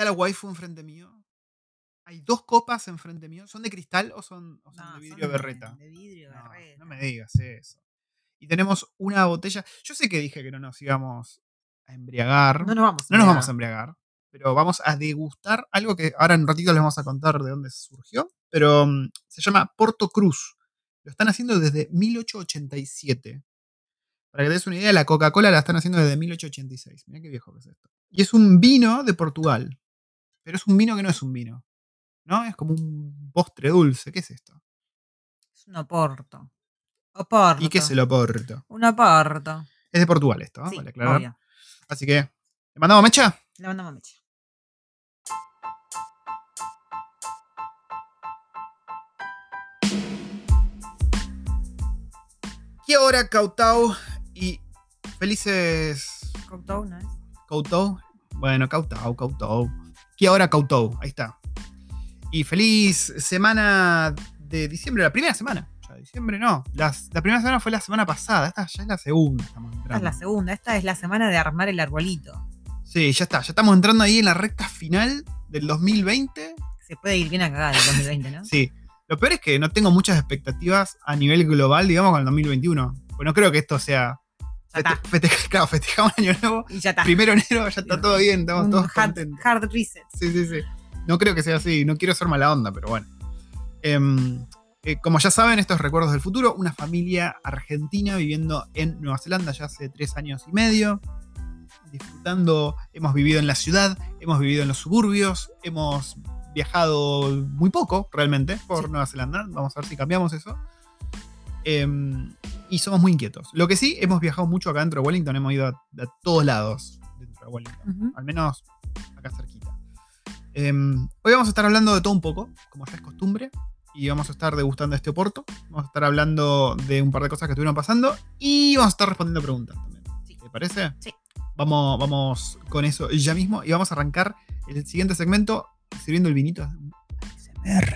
Está la waifu enfrente mío. Hay dos copas enfrente mío. ¿Son de cristal o son, o son No, de son vidrio berreta? De vidrio No, berreta. no me digas eso. Y tenemos una botella. Yo sé que dije que no nos íbamos a embriagar. No nos vamos. No nos a vamos a embriagar, pero vamos a degustar algo que ahora en un ratito les vamos a contar de dónde surgió. Pero mm, se llama Porto Cruz. Lo están haciendo desde 1887. Para que te des una idea, la Coca-Cola la están haciendo desde 1886. Mira qué viejo que es esto. Y es un vino de Portugal. Pero es un vino que no es un vino. ¿No? Es como un postre dulce. ¿Qué es esto? Es un oporto. Oporto. ¿Y qué es el Oporto? Un oporto. Es de Portugal esto. Sí, Vale obvio. Así que, ¿le mandamos mecha? Le mandamos mecha. ¿Qué hora, Cautau? Y felices Cocteau, ¿no es? Coutou. Bueno, Cautau, Cautau. ¿Qué hora, Cautau? Ahí está. Y feliz semana de diciembre, la primera semana. Ya, diciembre no. Las- la primera semana fue la semana pasada. Esta ya es la segunda. Estamos Esta es la segunda. Esta es la semana de armar el arbolito. Sí, ya está. Ya estamos entrando ahí en la recta final del 2020. Se puede ir bien a cagar el 2020, ¿no? Sí. Lo peor es que no tengo muchas expectativas a nivel global, digamos, con el 2021. Pues no creo que esto sea. Feste- claro, festejamos Año Nuevo. Y ya está. Primero de enero ya está todo bien, estamos Un todos hard, contentos. hard reset. Sí, sí, sí. No creo que sea así, no quiero ser mala onda, pero bueno. Em, eh, como ya saben, estos recuerdos del futuro, una familia argentina viviendo en Nueva Zelanda ya hace tres años y medio, disfrutando, hemos vivido en la ciudad, hemos vivido en los suburbios, hemos viajado muy poco realmente por Sí. Nueva Zelanda, vamos a ver si cambiamos eso. Em, y somos muy inquietos. Lo que sí, hemos viajado mucho acá dentro de Wellington, hemos ido a, a todos lados dentro de Wellington al menos acá cerquita. Em, hoy vamos a estar hablando de todo un poco, como ya es costumbre, y vamos a estar degustando este oporto. Vamos a estar hablando de un par de cosas que estuvieron pasando y vamos a estar respondiendo preguntas también. Sí. ¿Te parece? Sí. Vamos, vamos con eso ya mismo y vamos a arrancar el siguiente segmento sirviendo el vinito. ASMR.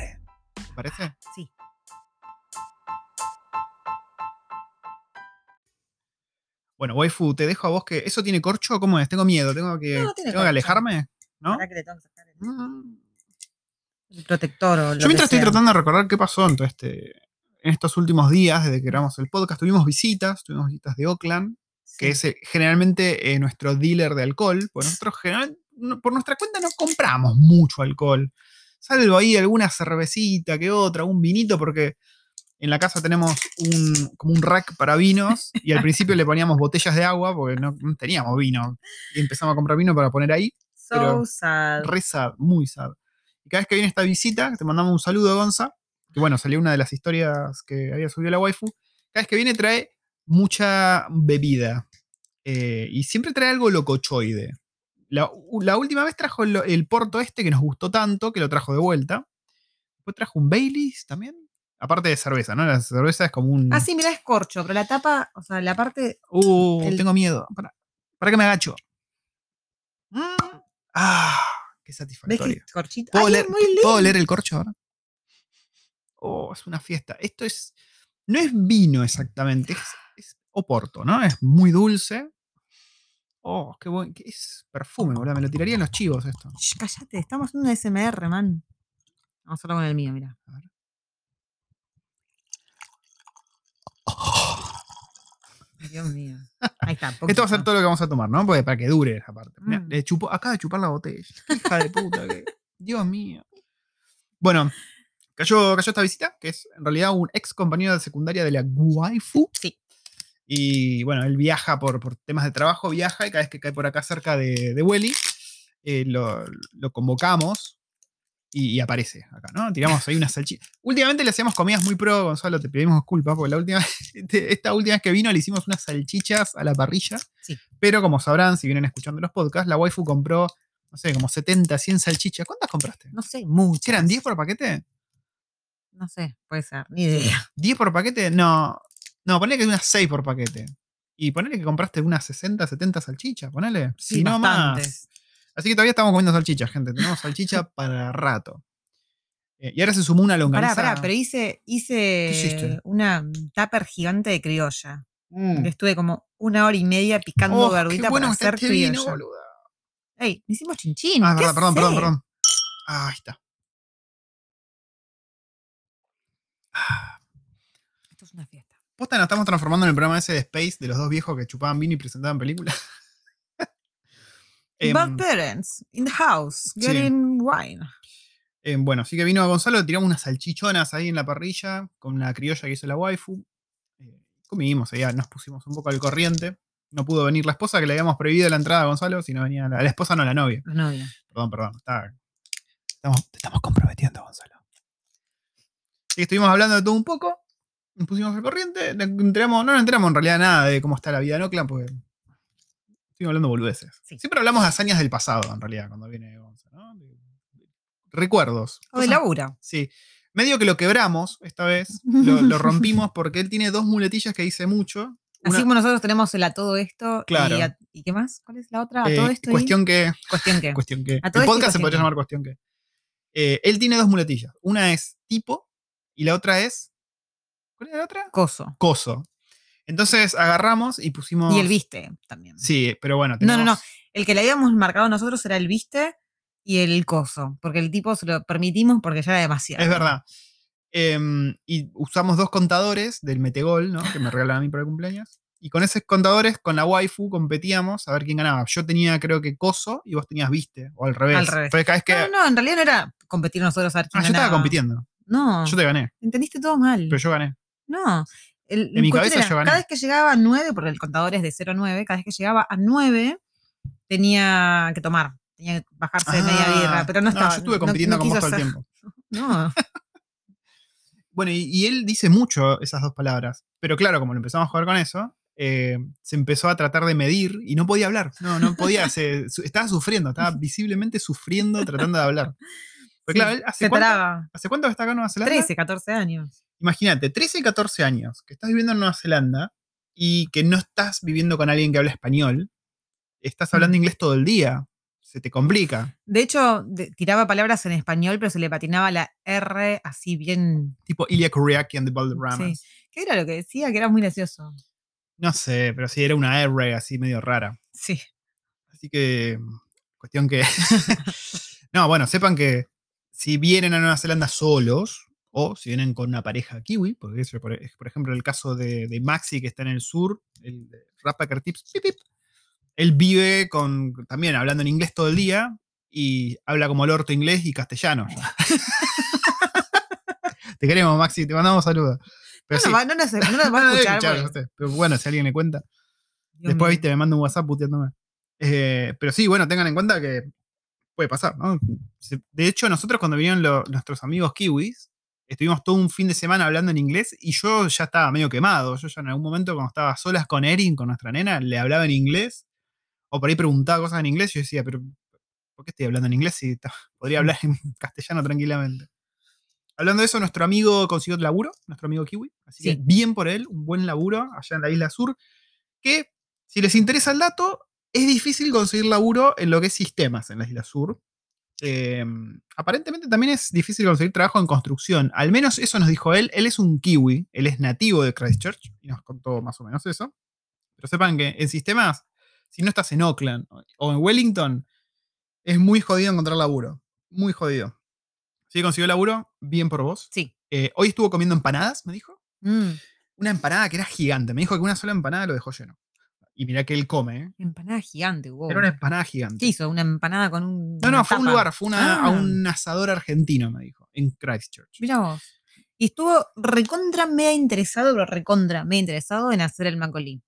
¿Te parece? Sí. Bueno, waifu, te dejo a vos que. ¿Eso tiene corcho? ¿Cómo es? Tengo miedo, tengo que, No, tengo que alejarme. ¿no? Que le tengo que sacar el, Mm. el protector o lo Yo mientras que estoy sea. tratando de recordar qué pasó en, todo este, en estos últimos días, desde que grabamos el podcast, tuvimos visitas, tuvimos visitas de Oakland, que es eh, generalmente eh, nuestro dealer de alcohol. Pues nosotros general- no- por nuestra cuenta no compramos mucho alcohol. Salvo ahí alguna cervecita que otra, un vinito, porque en la casa tenemos un, como un rack para vinos y al principio le poníamos botellas de agua porque no, no teníamos vino. Y empezamos a comprar vino para poner ahí. So pero- sad. Re sad, muy sad. Y cada vez que viene esta visita, te mandamos un saludo, Gonza, que bueno, salió una de las historias que había subido la waifu. Cada vez que viene trae mucha bebida. eh, y siempre trae algo locochoide. La última vez trajo el, el porto este que nos gustó tanto, que lo trajo de vuelta. Después trajo un Baileys también. Aparte de cerveza, ¿no? La cerveza es como un. Ah, sí, mirá, es corcho, pero la tapa, o sea, la parte. Uh, el- tengo miedo. Para, para que me agacho. Mm. Ah, qué ¿Ves satisfactorio. que es corchito? ¿Puedo, Ay, leer, es muy lindo. ¿Puedo leer el corcho ahora? Oh, es una fiesta. Esto es. No es vino exactamente, es, es oporto, ¿no? Es muy dulce. Oh, qué buen. qué- Es perfume, boludo. Me lo tiraría en los chivos esto. Shh, cállate, estamos haciendo un SMR, man. Vamos a hacerlo con el mío, mira. A ver. Dios mío. Ahí está. Esto va a ser todo lo que vamos a tomar, ¿no? Porque para que dure esa parte. Mirá, Mm. le chupó, acaba de chupar la botella. Hija de puta. que- Dios mío. Bueno, cayó, cayó esta visita, que es en realidad un ex compañero de secundaria de la waifu. Sí. Y bueno, él viaja por, por temas de trabajo, viaja y cada vez que cae por acá cerca de, de Welly, eh, lo, lo convocamos y, y aparece acá, ¿no? Tiramos ahí una salchicha. Últimamente le hacíamos comidas muy pro, Gonzalo, te pedimos disculpas, porque la última, este- esta última vez que vino le hicimos unas salchichas a la parrilla. Sí. Pero como sabrán, si vienen escuchando los podcasts, la waifu compró, no sé, como 70, 100 salchichas. ¿Cuántas compraste? No sé, mucho. ¿Qué eran 10 por paquete? No sé, puede ser, ni idea. ¿10 por paquete? No. No, ponle que unas 6 por paquete. Y ponele que compraste unas 60, 70 salchichas, ponele. Sí, si no más. Así que todavía estamos comiendo salchichas, gente. Tenemos salchicha para rato. Eh, y ahora se sumó una longaniza. Pará, pará, pero hice, hice una tupper gigante de criolla. Mm. Estuve como una hora y media picando Oh, verdurita bueno para hacer este vino, criolla. boluda. Ey, hicimos chinchín. Ah, es ¿qué verdad, perdón, perdón, perdón. Ah, ahí está. Ah, Esto es una fiesta. Posta, nos estamos transformando en el programa ese de Space de los dos viejos que chupaban vino y presentaban películas. Em, Bad parents, in the house, sí. getting wine. Eh, bueno, así que vino Gonzalo, tiramos unas salchichonas ahí en la parrilla con una criolla que hizo la waifu. Eh, comimos, allá nos pusimos un poco al corriente. No pudo venir la esposa, que le habíamos prohibido la entrada a Gonzalo, si no venía la, la esposa, no la novia. La novia. Perdón, perdón. está- estamos, te estamos comprometiendo, Gonzalo. Así que estuvimos hablando de todo un poco. Nos pusimos al corriente. le enteramos- no nos enteramos en realidad nada de cómo está la vida en Oakland, porque estuvimos hablando boludeces. Sí. Siempre hablamos de hazañas del pasado, en realidad, cuando viene Gonzalo. ¿no? Recuerdos. O de labura. Sí. Medio que lo quebramos esta vez. Lo, lo rompimos porque él tiene dos muletillas que dice mucho. Así como nosotros tenemos el a todo esto. Claro. Y, a- ¿y qué más? ¿Cuál es la otra? A eh, todo esto. cuestión que. Cuestión qué. Cuestión que. A todo El podcast se podría que. llamar cuestión que. Eh, él tiene dos muletillas. Una es tipo y la otra es. ¿Cuál es la otra? Coso. Coso. Entonces agarramos y pusimos. Y el viste también. Sí, pero bueno. No, no, no. El que le habíamos marcado nosotros era el viste y el coso. Porque el tipo se lo permitimos porque ya era demasiado. Es verdad. Em, y usamos dos contadores del Metegol, ¿no? Que me regalaron a mí para el cumpleaños. Y con esos contadores, con la waifu, competíamos a ver quién ganaba. Yo tenía, creo que coso y vos tenías viste. O al revés. Al revés. Fue cada vez que. No, no, en realidad no era competir nosotros a ver Ah, yo estaba compitiendo. No, Yo te gané. entendiste todo mal. Pero yo gané. No. El, En mi cabeza yo gané. Cada vez que llegaba a 9, porque el contador es de 0 a 9, cada vez que llegaba a 9 tenía que tomar. Tenía que bajarse de media Ah, birra, pero no estaba. yo estuve compitiendo no con vos todo el tiempo. No, Bueno, y, y él dice mucho esas dos palabras. Pero claro, como lo empezamos a jugar con eso, eh, se empezó a tratar de medir y no podía hablar. No, no podía. se- estaba sufriendo, estaba visiblemente sufriendo tratando de hablar. Sí, claro, él hace se cuánto, traba. ¿hace cuánto que está acá en Nueva Zelanda? 13, 14 años. Imagínate, 13 y 14 años, que estás viviendo en Nueva Zelanda y que no estás viviendo con alguien que habla español, estás hablando Mm. inglés todo el día. Se te complica. De hecho, de- tiraba palabras en español, pero se le patinaba la R así bien. Tipo Ilya Kuriaki and the Valderramas. Sí. ¿Qué era lo que decía? Que era muy gracioso. No sé, pero sí era una R así medio rara. Sí. Así que, cuestión que... no, bueno, sepan que si vienen a Nueva Zelanda solos, o si vienen con una pareja kiwi, porque eso, por, por ejemplo, el caso de, de Maxi que está en el sur, el de Rappacker Tips, pip, pip, él vive con, también hablando en inglés todo el día y habla como el orto inglés y castellano. te queremos, Maxi, te mandamos saludos. Pero No, sí, no no no a debe escuchar. escuchar, porque- yo sé, pero bueno, si alguien le cuenta. Dios Después, mío. viste, me manda un WhatsApp puteándome. Eh, pero sí, bueno, tengan en cuenta que puede pasar, ¿no? De hecho, nosotros cuando vinieron lo- nuestros amigos kiwis, estuvimos todo un fin de semana hablando en inglés y yo ya estaba medio quemado. Yo ya en algún momento, cuando estaba solas con Erin, con nuestra nena, le hablaba en inglés o por ahí preguntaba cosas en inglés y yo decía, pero ¿por qué estoy hablando en inglés si podría hablar en castellano tranquilamente? Hablando de eso, nuestro amigo consiguió laburo, nuestro amigo Kiwi. Así que bien por él, un buen laburo allá en la isla sur. Que, si les interesa el dato, es difícil conseguir laburo en lo que es sistemas en la isla sur. Eh, aparentemente también es difícil conseguir trabajo en construcción. Al menos eso nos dijo él. Él es un kiwi, él es nativo de Christchurch y nos contó más o menos eso. Pero sepan que en sistemas, si no estás en Auckland o en Wellington, es muy jodido encontrar laburo. Muy jodido. Si consiguió laburo, bien por vos. Sí. Eh, hoy estuvo comiendo empanadas, me dijo. Mm, Una empanada que era gigante. Me dijo que una sola empanada lo dejó lleno. Y mirá que él come, ¿eh? empanada gigante, wow. Era una empanada gigante. ¿Qué hizo? ¿Una empanada con un. No, no, fue a un lugar, fue una- a Ah. un asador argentino, me dijo, en Christchurch. Mira vos. Y estuvo recontra mega interesado, pero recontra mega interesado en hacer el macolí.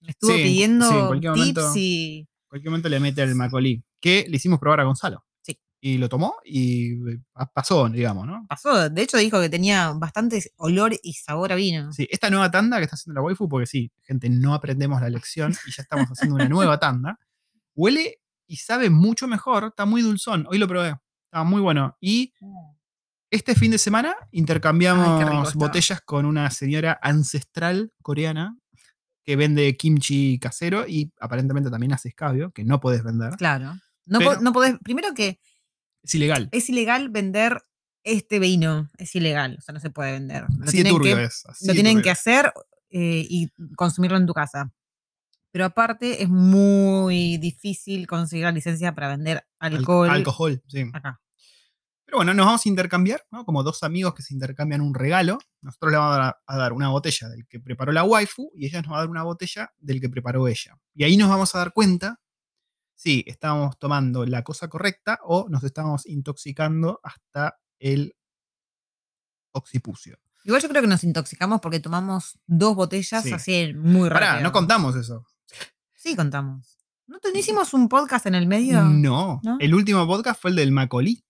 Me estuvo Sí, pidiendo sí, en cualquier tips momento- y. En cualquier momento le mete el macolí, que le hicimos probar a Gonzalo. Y lo tomó y eh, pasó, digamos, ¿no? Pasó. De hecho, dijo que tenía bastante olor y sabor a vino. Sí, esta nueva tanda que está haciendo la waifu, porque sí, gente, no aprendemos la lección y ya estamos haciendo una nueva tanda, huele y sabe mucho mejor, está muy dulzón. Hoy lo probé, estaba muy bueno. Y este fin de semana intercambiamos Ay, botellas con una señora ancestral coreana que vende kimchi casero y aparentemente también hace escabio, que no puedes vender. Claro. No, Pero- po- no podés. Primero que Es ilegal. es ilegal vender este vino. Es ilegal. O sea, no se puede vender. Lo Así tienen turbio que, es. así lo tienen que hacer eh, y consumirlo en tu casa. Pero aparte es muy difícil conseguir la licencia para vender Al- alcohol alcohol, sí. acá. Pero bueno, nos vamos a intercambiar, ¿no? Como dos amigos que se intercambian un regalo. Nosotros le vamos a dar, a dar una botella del que preparó la waifu y ella nos va a dar una botella del que preparó ella. Y ahí nos vamos a dar cuenta si estábamos tomando la cosa correcta o nos estamos intoxicando hasta el occipucio. Igual yo creo que nos intoxicamos porque tomamos dos botellas Sí. así muy rápido. Pará, no contamos eso. Sí, contamos. ¿No, te- no hicimos un podcast en el medio? No, ¿No? el último podcast fue el del Macolí.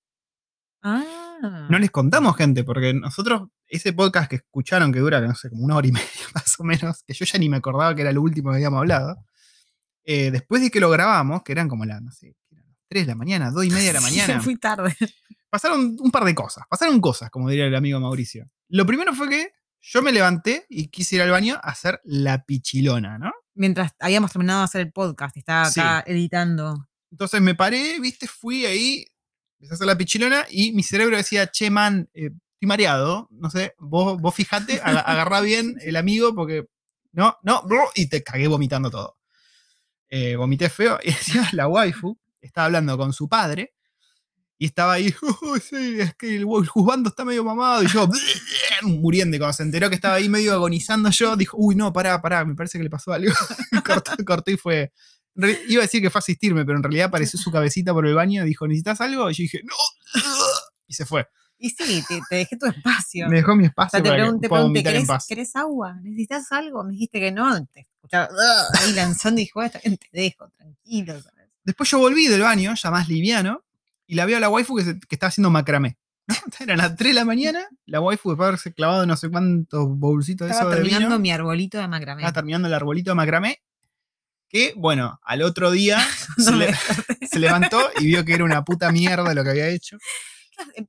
Ah. No les contamos, gente, porque nosotros, ese podcast que escucharon que dura, no sé, como una hora y media más o menos, que yo ya ni me acordaba que era lo último que habíamos hablado, eh, después de que lo grabamos, que eran como las, no sé, que eran las 3 de la mañana, 2 y media de la Sí, mañana, Fui tarde. pasaron un par de cosas, pasaron cosas, como diría el amigo Mauricio. Lo primero fue que yo me levanté y quise ir al baño a hacer la pichilona, ¿no? Mientras habíamos terminado de hacer el podcast, estaba acá editando. Entonces me paré, viste, fui ahí, empecé a hacer la pichilona y mi cerebro decía, che, man, eh, estoy mareado, no sé, vos, vos fijate, aga- agarrá bien el amigo porque, no, no, y te cagué vomitando todo. Eh, vomité feo y encima la waifu estaba hablando con su padre y estaba ahí, "Oh, sí, es que el, juzgando está medio mamado y yo muriendo y cuando se enteró que estaba ahí medio agonizando yo, dijo, uy, no, pará, pará, me parece que le pasó algo. cortó, cortó y fue... Iba a decir que fue a asistirme, pero en realidad apareció su cabecita por el baño, dijo, ¿necesitas algo? Y yo dije, no. Y se fue. Y sí, te, te dejé tu espacio. Me dejó mi O espacio sea, te pregunté, pregunté ¿querés, querés agua? ¿Necesitas algo? Me dijiste que no. Te escuchaba ahí lanzando y dije, te dejo, tranquilo. ¿sabes? Después yo volví del baño, ya más liviano, y la veo a la waifu que, se- que estaba haciendo macramé. ¿no? Eran las 3 de la mañana, la waifu después de haberse clavado no sé cuántos bolsitos de eso Estaba de terminando vino, mi arbolito de macramé. estaba terminando el arbolito de macramé, que, bueno, al otro día No se, me le- desperté. se levantó y vio que era una puta mierda lo que había hecho.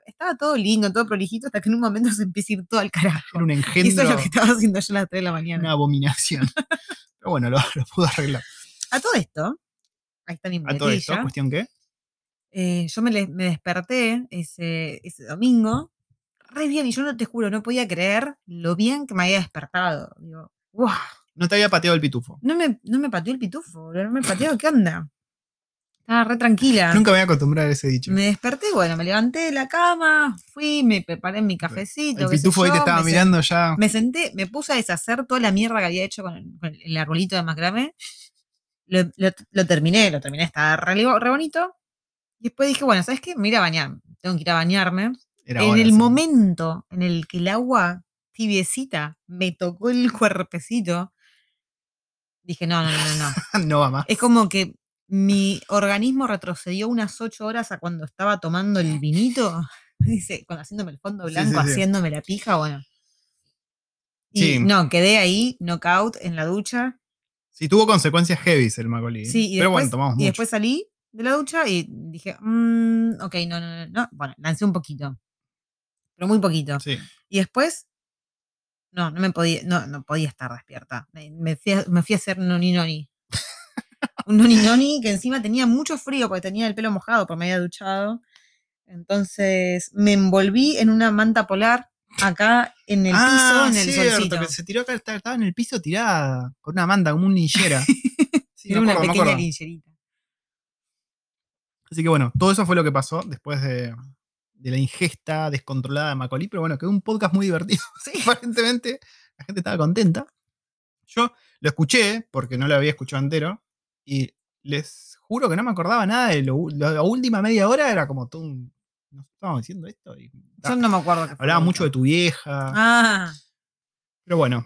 Estaba todo lindo, todo prolijito, hasta que en un momento se empieza a ir todo al carajo. Era un Y eso engendro, es lo que estaba haciendo yo a las 3 de la mañana. una abominación. Pero bueno, lo, lo pudo arreglar. A todo esto, ahí está mi A todo esto, cuestión que... eh, yo me, le- me desperté ese, ese domingo, re bien, y yo no te juro, no podía creer lo bien que me había despertado. Digo, wow, No te había pateado el pitufo. no me, no me pateó el pitufo, no me pateó, ¿qué onda? Estaba re tranquila. Nunca me voy a acostumbrar a ese dicho. Me desperté, bueno, me levanté de la cama, fui, me preparé mi cafecito. el pitufo ahí te estaba mirando ya. Me senté, me puse a deshacer toda la mierda que había hecho con el, con el arbolito de macramé. Lo, lo- lo terminé, lo terminé, estaba re, bonito. Y después dije, bueno, ¿sabes qué? Me voy a ir a bañar. Tengo que ir a bañarme. Era en hora, el sí. momento en el que el agua tibiecita me tocó el cuerpecito, dije, no, no, no, no. no. no va más. Es como que mi organismo retrocedió unas ocho horas a cuando estaba tomando el vinito. Dice, cuando haciéndome el fondo blanco, sí, sí. haciéndome la pija, bueno. Y no, quedé ahí, knockout en la ducha. Sí, tuvo consecuencias heavy el Macaulay. Sí, y Pero después, bueno, tomamos y mucho. después salí de la ducha y dije, "Mm, ok, no, no, no, no. Bueno, lancé un poquito. Pero muy poquito. Sí. Y después, no, no me podía, no, no podía estar despierta. Me, me fui, a, me fui a hacer noni noni. Un noni noni que encima tenía mucho frío porque tenía el pelo mojado porque me había duchado. Entonces me envolví en una manta polar acá en el ah, piso, en el cierto, solcito. que se tiró acá, estaba en el piso tirada con una manta, como un linchera. Sí, Era una acuerdo, pequeña lincherita. Así que bueno, todo eso fue lo que pasó después de, de la ingesta descontrolada de Macaulay. Pero bueno, quedó un podcast muy divertido. Sí, aparentemente la gente estaba contenta. Yo lo escuché porque no lo había escuchado entero. Y les juro que no me acordaba nada de lo, la última media hora. Era como todo un. Nos estábamos diciendo esto. Y, Yo no me acuerdo. hablaba mucho de tu vieja. Ah, Pero bueno,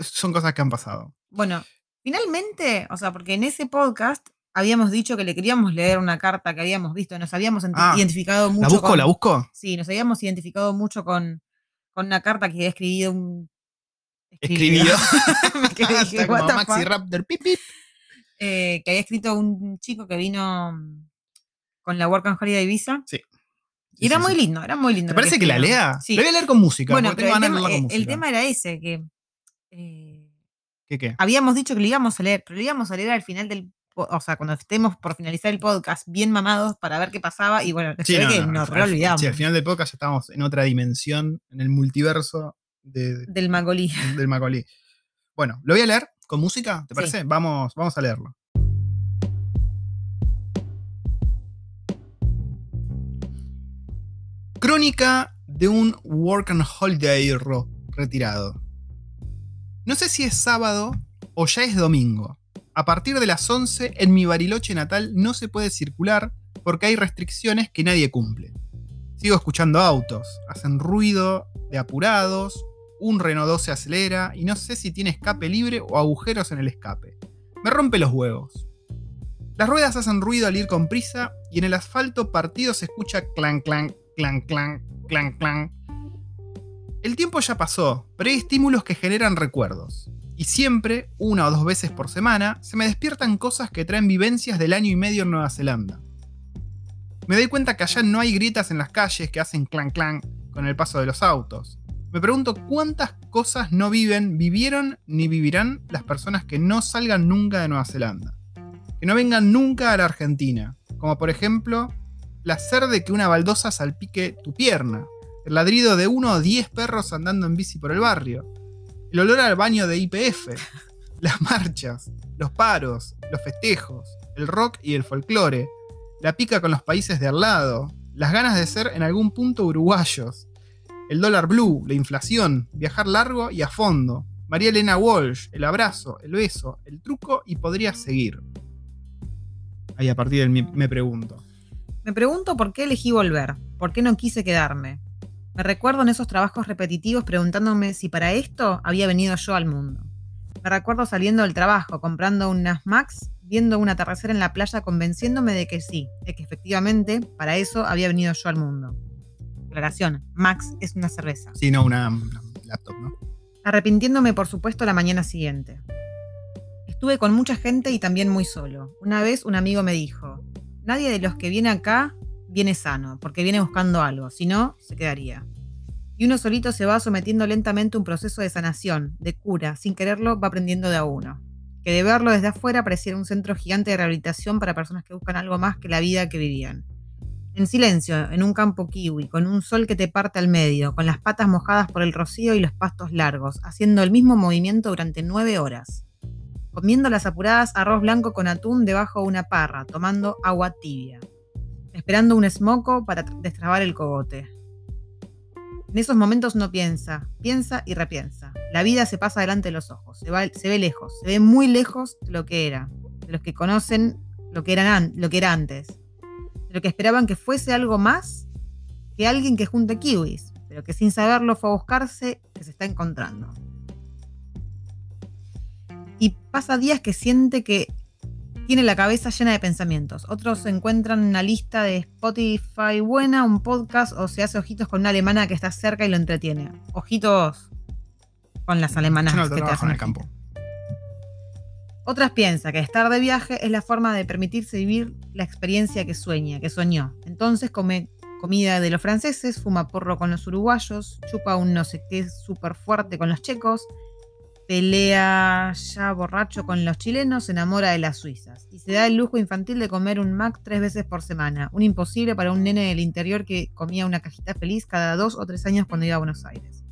son cosas que han pasado. bueno, finalmente, o sea, porque en ese podcast habíamos dicho que le queríamos leer una carta que habíamos visto, nos habíamos Ah, identificado mucho ¿La busco? con, ¿La busco? Sí, nos habíamos identificado mucho con, con una carta que había escribido un. Escribido. que dije, Está como "What the Maxi fuck?". Raptor. Pip, pip. Eh, que había escrito un chico que vino con la Work and Holiday Visa. Sí. Y era Sí, sí, muy sí. lindo, era muy lindo. ¿Te parece que la escribió. lea? Sí. La voy a leer con música. Bueno, pero el tema, con eh, el música. tema era ese, que eh, ¿Qué qué? habíamos dicho que lo íbamos a leer, pero lo íbamos a leer al final del o sea, cuando estemos por finalizar el podcast bien mamados para ver qué pasaba y bueno, ve que nos al- re olvidamos sí, al final del podcast ya estábamos en otra dimensión, en el multiverso de- del Magolí. del. Bueno, lo voy a leer ¿Con música? ¿Te Sí. parece? Vamos, vamos a leerlo. Crónica de un work and holiday retirado. No sé si es sábado o ya es domingo. A partir de las 11 en mi Bariloche natal no se puede circular porque hay restricciones que nadie cumple. Sigo escuchando autos, hacen ruido de apurados, un Renault 12 acelera y no sé si tiene escape libre o agujeros en el escape. Me rompe los huevos. Las ruedas hacen ruido al ir con prisa y en el asfalto partido se escucha clan clan, clan clan, clan clan. El tiempo ya pasó, pero hay estímulos que generan recuerdos. Y siempre, una o dos veces por semana, se me despiertan cosas que traen vivencias del año y medio en Nueva Zelanda. Me doy cuenta que allá no hay grietas en las calles que hacen clan clan con el paso de los autos. Me pregunto cuántas cosas no viven, vivieron ni vivirán las personas que no salgan nunca de Nueva Zelanda. Que no vengan nunca a la Argentina. Como por ejemplo, placer de que una baldosa salpique tu pierna. El ladrido de uno o diez perros andando en bici por el barrio. El olor al baño de IPF. Las marchas, los paros, los festejos, el rock y el folclore. La pica con los países de al lado. Las ganas de ser en algún punto uruguayos el dólar blue, la inflación, viajar largo y a fondo, María Elena Walsh, el abrazo, el beso, el truco y podría seguir. Ahí a partir del me pregunto. Me pregunto por qué elegí volver, por qué no quise quedarme. Me recuerdo en esos trabajos repetitivos preguntándome si para esto había venido yo al mundo. Me recuerdo saliendo del trabajo, comprando unas Max, viendo un atardecer en la playa, convenciéndome de que sí, de que efectivamente para eso había venido yo al mundo. Aclaración, Max es una cerveza. Sí, no, una, una laptop, ¿no? Arrepintiéndome, por supuesto, la mañana siguiente. Estuve con mucha gente y también muy solo. Una vez un amigo me dijo, nadie de los que viene acá viene sano, porque viene buscando algo, si no, se quedaría. Y uno solito se va sometiendo lentamente a un proceso de sanación, de cura, sin quererlo va aprendiendo de a uno. Que de verlo desde afuera pareciera un centro gigante de rehabilitación para personas que buscan algo más que la vida que vivían. En silencio, en un campo kiwi, con un sol que te parte al medio, con las patas mojadas por el rocío y los pastos largos, haciendo el mismo movimiento durante nueve horas. Comiendo las apuradas arroz blanco con atún debajo de una parra, tomando agua tibia. Esperando un esmoco para tr- destrabar el cogote. En esos momentos no piensa, piensa y repiensa. La vida se pasa delante de los ojos, se, ve lejos, se ve muy lejos de lo que era, de los que conocen lo que, eran an- lo que era antes de lo que esperaban que fuese algo más que alguien que junte kiwis, pero que sin saberlo fue a buscarse que se está encontrando. Y pasa días que siente que tiene la cabeza llena de pensamientos. Otros encuentran una lista de Spotify buena, un podcast o se hace ojitos con una alemana que está cerca y lo entretiene. Ojitos con las alemanas no que te trabajo en hacen el campo. Otras piensan que estar de viaje es la forma de permitirse vivir la experiencia que sueña, que soñó. Entonces come comida de los franceses, fuma porro con los uruguayos, chupa un no sé qué súper fuerte con los checos, pelea ya borracho con los chilenos, se enamora de las suizas y se da el lujo infantil de comer un Mac tres veces por semana, un imposible para un nene del interior que comía una cajita feliz cada dos o tres años cuando iba a Buenos Aires.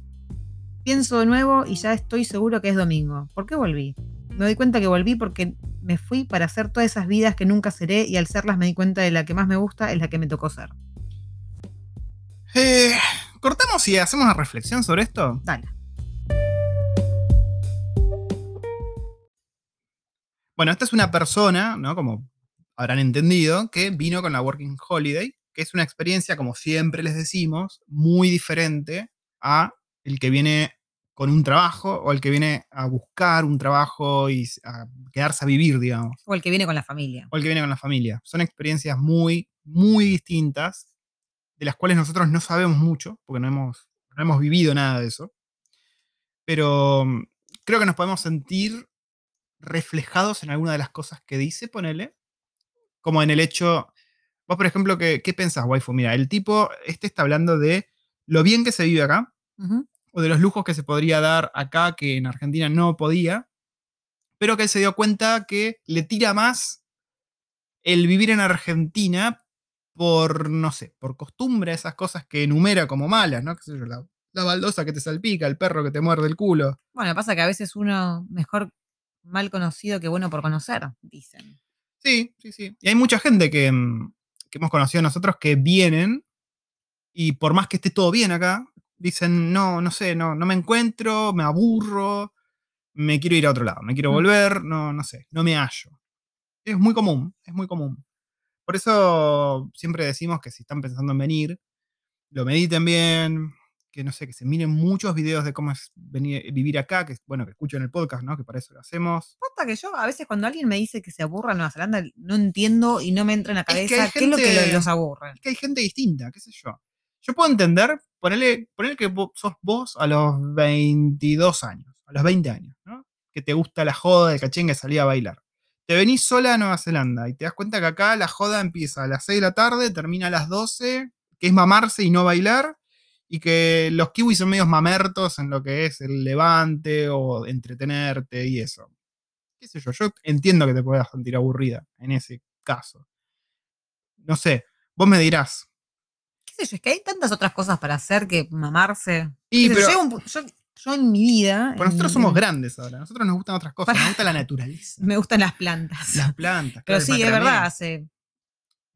Pienso de nuevo y ya estoy seguro que es domingo. ¿Por qué volví? Me doy cuenta que volví porque me fui para hacer todas esas vidas que nunca seré y al serlas me di cuenta de la que más me gusta es la que me tocó ser. Eh, ¿Cortamos y hacemos una reflexión sobre esto? Dale. Bueno, esta es una persona, ¿no? Como habrán entendido, que vino con la Working Holiday, que es una experiencia, como siempre les decimos, muy diferente a el que viene con un trabajo o el que viene a buscar un trabajo y a quedarse a vivir, digamos, O el que viene con la familia. o el que viene con la familia. Son experiencias muy, muy distintas, de las cuales nosotros no sabemos mucho, porque no hemos, no hemos vivido nada de eso. Pero mm, creo que nos podemos sentir reflejados en alguna de las cosas que dice, ponele. Como en el hecho. Vos, por ejemplo, ¿qué, qué pensás, waifu? Mira, el tipo, este está hablando de lo bien que se vive acá, Ujú. O de los lujos que se podría dar acá que en Argentina no podía, pero que él se dio cuenta que le tira más el vivir en Argentina por, no sé, por costumbre, esas cosas que enumera como malas, ¿no? ¿Qué sé yo? La, la baldosa que te salpica, el perro que te muerde el culo. Bueno, pasa que a veces uno mejor mal conocido que bueno por conocer, dicen. Sí, sí, sí. Y hay mucha gente que, mm, que hemos conocido nosotros que vienen y por más que esté todo bien acá, dicen, no, no sé, no, no me encuentro, me aburro, me quiero ir a otro lado, me quiero Mm. volver, no, no sé, no me hallo. Es muy común, es muy común. Por eso siempre decimos que si están pensando en venir, lo mediten bien, que no sé, que se miren muchos videos de cómo es venir, vivir acá, que bueno, que escuchen el podcast, ¿no? Que para eso lo hacemos. Posta que yo a veces cuando alguien me dice que se aburra en Nueva Zelanda, no entiendo y no me entra en la Es que cabeza qué es lo que los aburre. Es que hay gente distinta, qué sé yo. Yo puedo entender, ponerle, ponerle que sos vos a los 22 años, a los 20 años, ¿no? Que te gusta la joda, el cachengue, salir a bailar. Te venís sola a Nueva Zelanda y te das cuenta que acá la joda empieza a las 6 de la tarde, termina a las 12, que es mamarse y no bailar, y que los kiwis son medios mamertos en lo que es el levante o entretenerte y eso. Qué sé yo, yo entiendo que te puedas sentir aburrida en ese caso. No sé, vos me dirás, ¿Qué sé yo? Es que hay tantas otras cosas para hacer que mamarse. Y, yo, pero- un pu- yo, yo en mi vida. Pero nosotros en- somos en- grandes ahora. Nosotros nos gustan otras cosas. Para- Nos gusta la naturaleza. Me gustan las plantas. Las plantas. Pero claro, sí, es verdad, hace.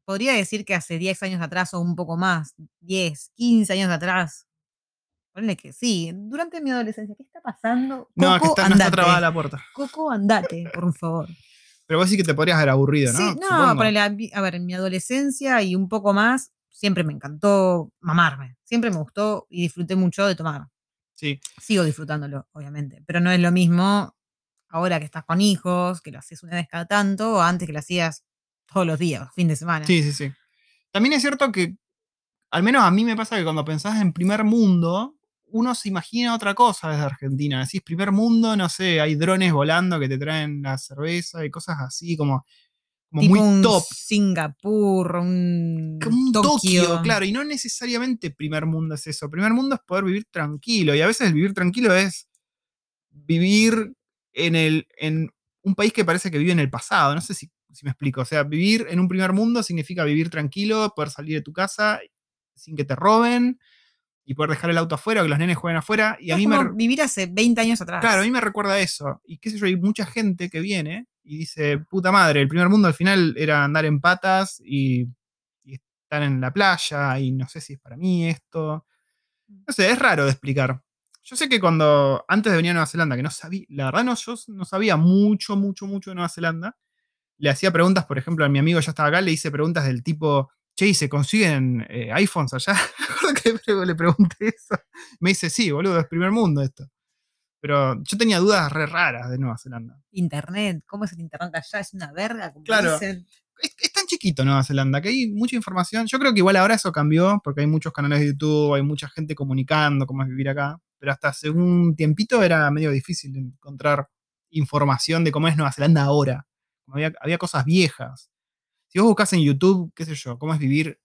Podría decir que hace 10 años atrás o un poco más, 10, 15 años atrás. Ponle que sí, durante mi adolescencia. ¿Qué está pasando? No, que Coco, está, no está andate. trabada la puerta. Coco, andate, por favor. Pero vos sí que te podrías haber aburrido, ¿no? Sí, no, ponele a, a ver, en mi adolescencia y un poco más, siempre me encantó mamarme. Siempre me gustó y disfruté mucho de tomar. Sí, Sigo disfrutándolo, obviamente. Pero no es lo mismo ahora que estás con hijos, que lo haces una vez cada tanto, o antes que lo hacías todos los días, fin de semana. sí, sí, sí. También es cierto que, al menos a mí me pasa que cuando pensás en primer mundo, uno se imagina otra cosa desde Argentina. Decís primer mundo, no sé, hay drones volando que te traen la cerveza y cosas así como, como tipo muy un top. Singapur, un, como un Tokio. Tokio, claro, y no necesariamente primer mundo es eso. Primer mundo es poder vivir tranquilo, y a veces el vivir tranquilo es vivir en, el, en un país que parece que vive en el pasado. No sé si, si me explico. O sea, vivir en un primer mundo significa vivir tranquilo, poder salir de tu casa sin que te roben y poder dejar el auto afuera o que los nenes jueguen afuera. Y a mí me, como vivir hace 20 años atrás. Claro, a mí me recuerda eso. Y qué sé yo, hay mucha gente que viene y dice, puta madre, el primer mundo al final era andar en patas y, estar en la playa y no sé si es para mí esto. No sé, es raro de explicar. Yo sé que cuando, antes de venir a Nueva Zelanda, que no sabía, la verdad no, yo no sabía mucho, mucho, mucho de Nueva Zelanda, le hacía preguntas, por ejemplo, a mi amigo ya estaba acá, le hice preguntas del tipo, che, ¿y se consiguen eh, iPhones allá? Le pregunté eso. Me dice, sí, boludo, es primer mundo esto. Pero yo tenía dudas re raras de Nueva Zelanda. Internet, ¿cómo es el internet allá? Es una verga, como Claro. dicen. Es, es tan chiquito Nueva Zelanda que hay mucha información. Yo creo que igual ahora eso cambió porque hay muchos canales de YouTube, hay mucha gente comunicando cómo es vivir acá. Pero hasta hace un tiempito era medio difícil encontrar información de cómo es Nueva Zelanda ahora. Había, había cosas viejas. Si vos buscas en YouTube, qué sé yo, cómo es vivir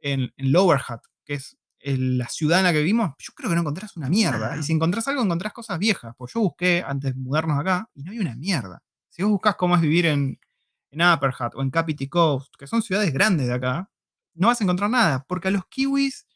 en, en Lower Hutt, que es el- la ciudad en la que vivimos, yo creo que no encontrás una mierda. Ah. Y si encontrás algo, encontrás cosas viejas. Pues yo busqué antes de mudarnos acá y no había una mierda. Si vos buscas cómo es vivir en, en Upper Hutt o en Capity Coast, que son ciudades grandes de acá, no vas a encontrar nada. Porque a los kiwis,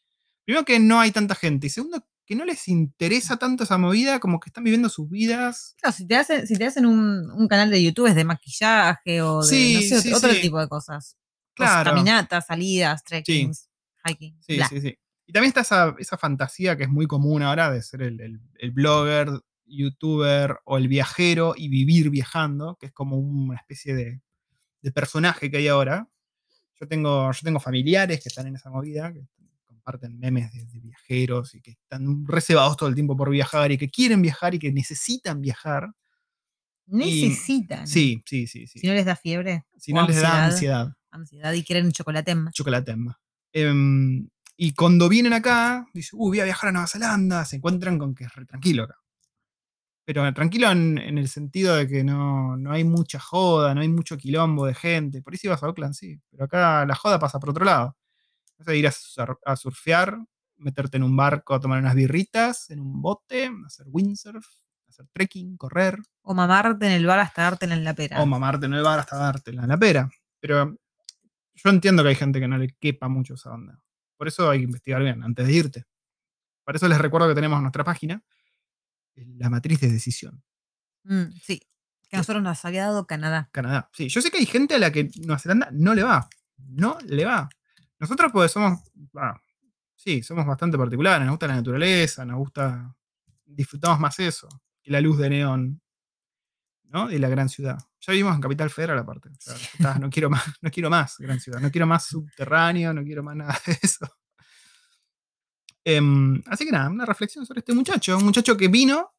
primero que no hay tanta gente, y segundo que no les interesa tanto esa movida, como que están viviendo sus vidas. Claro, si te hacen, si te hacen un, un canal de YouTube es de maquillaje o de Sí, no sé, sí, otro sí. tipo de cosas. Claro. Caminatas, salidas, trekkings, hiking. Sí, bla. sí, sí. Y también está esa, esa fantasía que es muy común ahora de ser el, el- el blogger, youtuber o el viajero y vivir viajando, que es como una especie de, de personaje que hay ahora. Yo tengo, yo tengo familiares que están en esa movida, que comparten memes de, de viajeros y que están reservados todo el tiempo por viajar y que quieren viajar y que necesitan viajar. Necesitan. Sí, sí, sí, sí. Si no les da fiebre, Si no les da ansiedad. ansiedad. y quieren chocolate en chocolate más. Em, y cuando vienen acá, dicen, uy, voy a viajar a Nueva Zelanda, se encuentran con que es re tranquilo acá. Pero tranquilo en, en el sentido de que no, no hay mucha joda, no hay mucho quilombo de gente. Por ahí si vas a Oakland, sí. Pero acá la joda pasa por otro lado. Vas a ir a, sur- a surfear, meterte en un barco a tomar unas birritas, en un bote, hacer windsurf, hacer trekking, correr. O mamarte en el bar hasta dártela en la pera. O mamarte en el bar hasta dártela en la pera. Pero yo entiendo que hay gente que no le quepa mucho esa onda. Por eso hay que investigar bien antes de irte. Por eso les recuerdo que tenemos nuestra página, la matriz de decisión. Mm, sí. Que a nosotros nos había dado Canadá. Canadá. Sí, yo sé que hay gente a la que Nueva Zelanda no le va. No le va. Nosotros pues somos, ah, sí, somos bastante particulares, nos gusta la naturaleza, nos gusta, disfrutamos más eso que la luz de neón, ¿no? De la gran ciudad. Ya vivimos en Capital Federal aparte. O sea, ya está, no quiero más, no quiero más gran ciudad, no quiero más subterráneo, no quiero más nada de eso. Em, así que nada, una reflexión sobre este muchacho, un muchacho que vino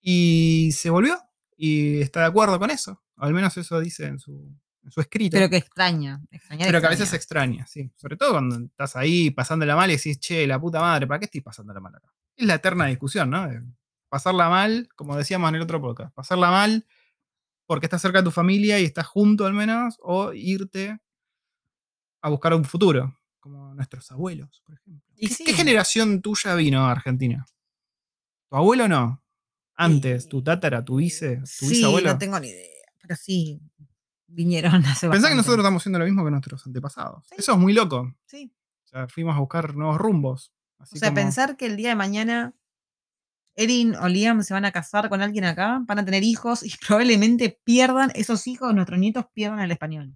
y se volvió y está de acuerdo con eso. O al menos eso dice en su, en su escrito. Pero que extraña. extrañar Pero que a veces extraña. extraña, sí. Sobre todo cuando estás ahí pasándola mal y decís, che, la puta madre, ¿para qué estoy pasándola mal acá? Es la eterna discusión, ¿no? De pasarla mal, como decíamos en el otro podcast, pasarla mal porque estás cerca de tu familia y estás junto al menos, o irte a buscar un futuro, como nuestros abuelos, por ejemplo. Y ¿Qué, sí. qué generación tuya vino a Argentina? ¿Tu abuelo no? Antes, tu tátara, tu vice, tu Sí, bisabuelo. no tengo ni idea. Pero sí, vinieron hace Pensá que nosotros estamos haciendo lo mismo que nuestros antepasados. Sí. Eso es muy loco. Sí. O sea, fuimos a buscar nuevos rumbos. Así O sea, como- pensar que el día de mañana Erin o Liam se van a casar con alguien acá, van a tener hijos y probablemente pierdan, esos hijos, nuestros nietos pierdan el español.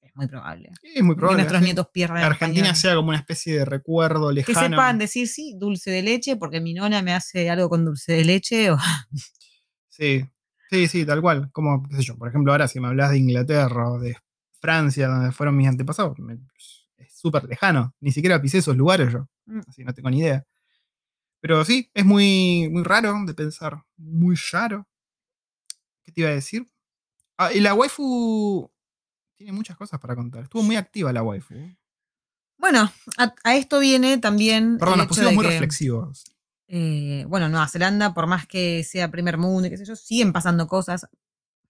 Es muy probable. Es muy que probable. nuestros sí. nietos pierdan el Argentina español. sea como una especie de recuerdo Que lejano. sepan decir sí, dulce de leche, porque mi nona me hace algo con dulce de leche. O, Sí, sí, sí, tal cual. Como, qué sé yo, por ejemplo, ahora si me hablas de Inglaterra o de Francia, donde fueron mis antepasados, me- es súper lejano. Ni siquiera pisé esos lugares yo. Mm. Así no tengo ni idea. Pero sí, es muy, muy raro de pensar. Muy raro. ¿Qué te iba a decir? Ah, y la waifu tiene muchas cosas para contar. Estuvo muy activa la waifu. Bueno, a, a esto viene también. Perdón, nos pusimos muy que, reflexivos. eh, bueno, Nueva Zelanda, por más que sea primer mundo y qué sé yo, siguen pasando cosas.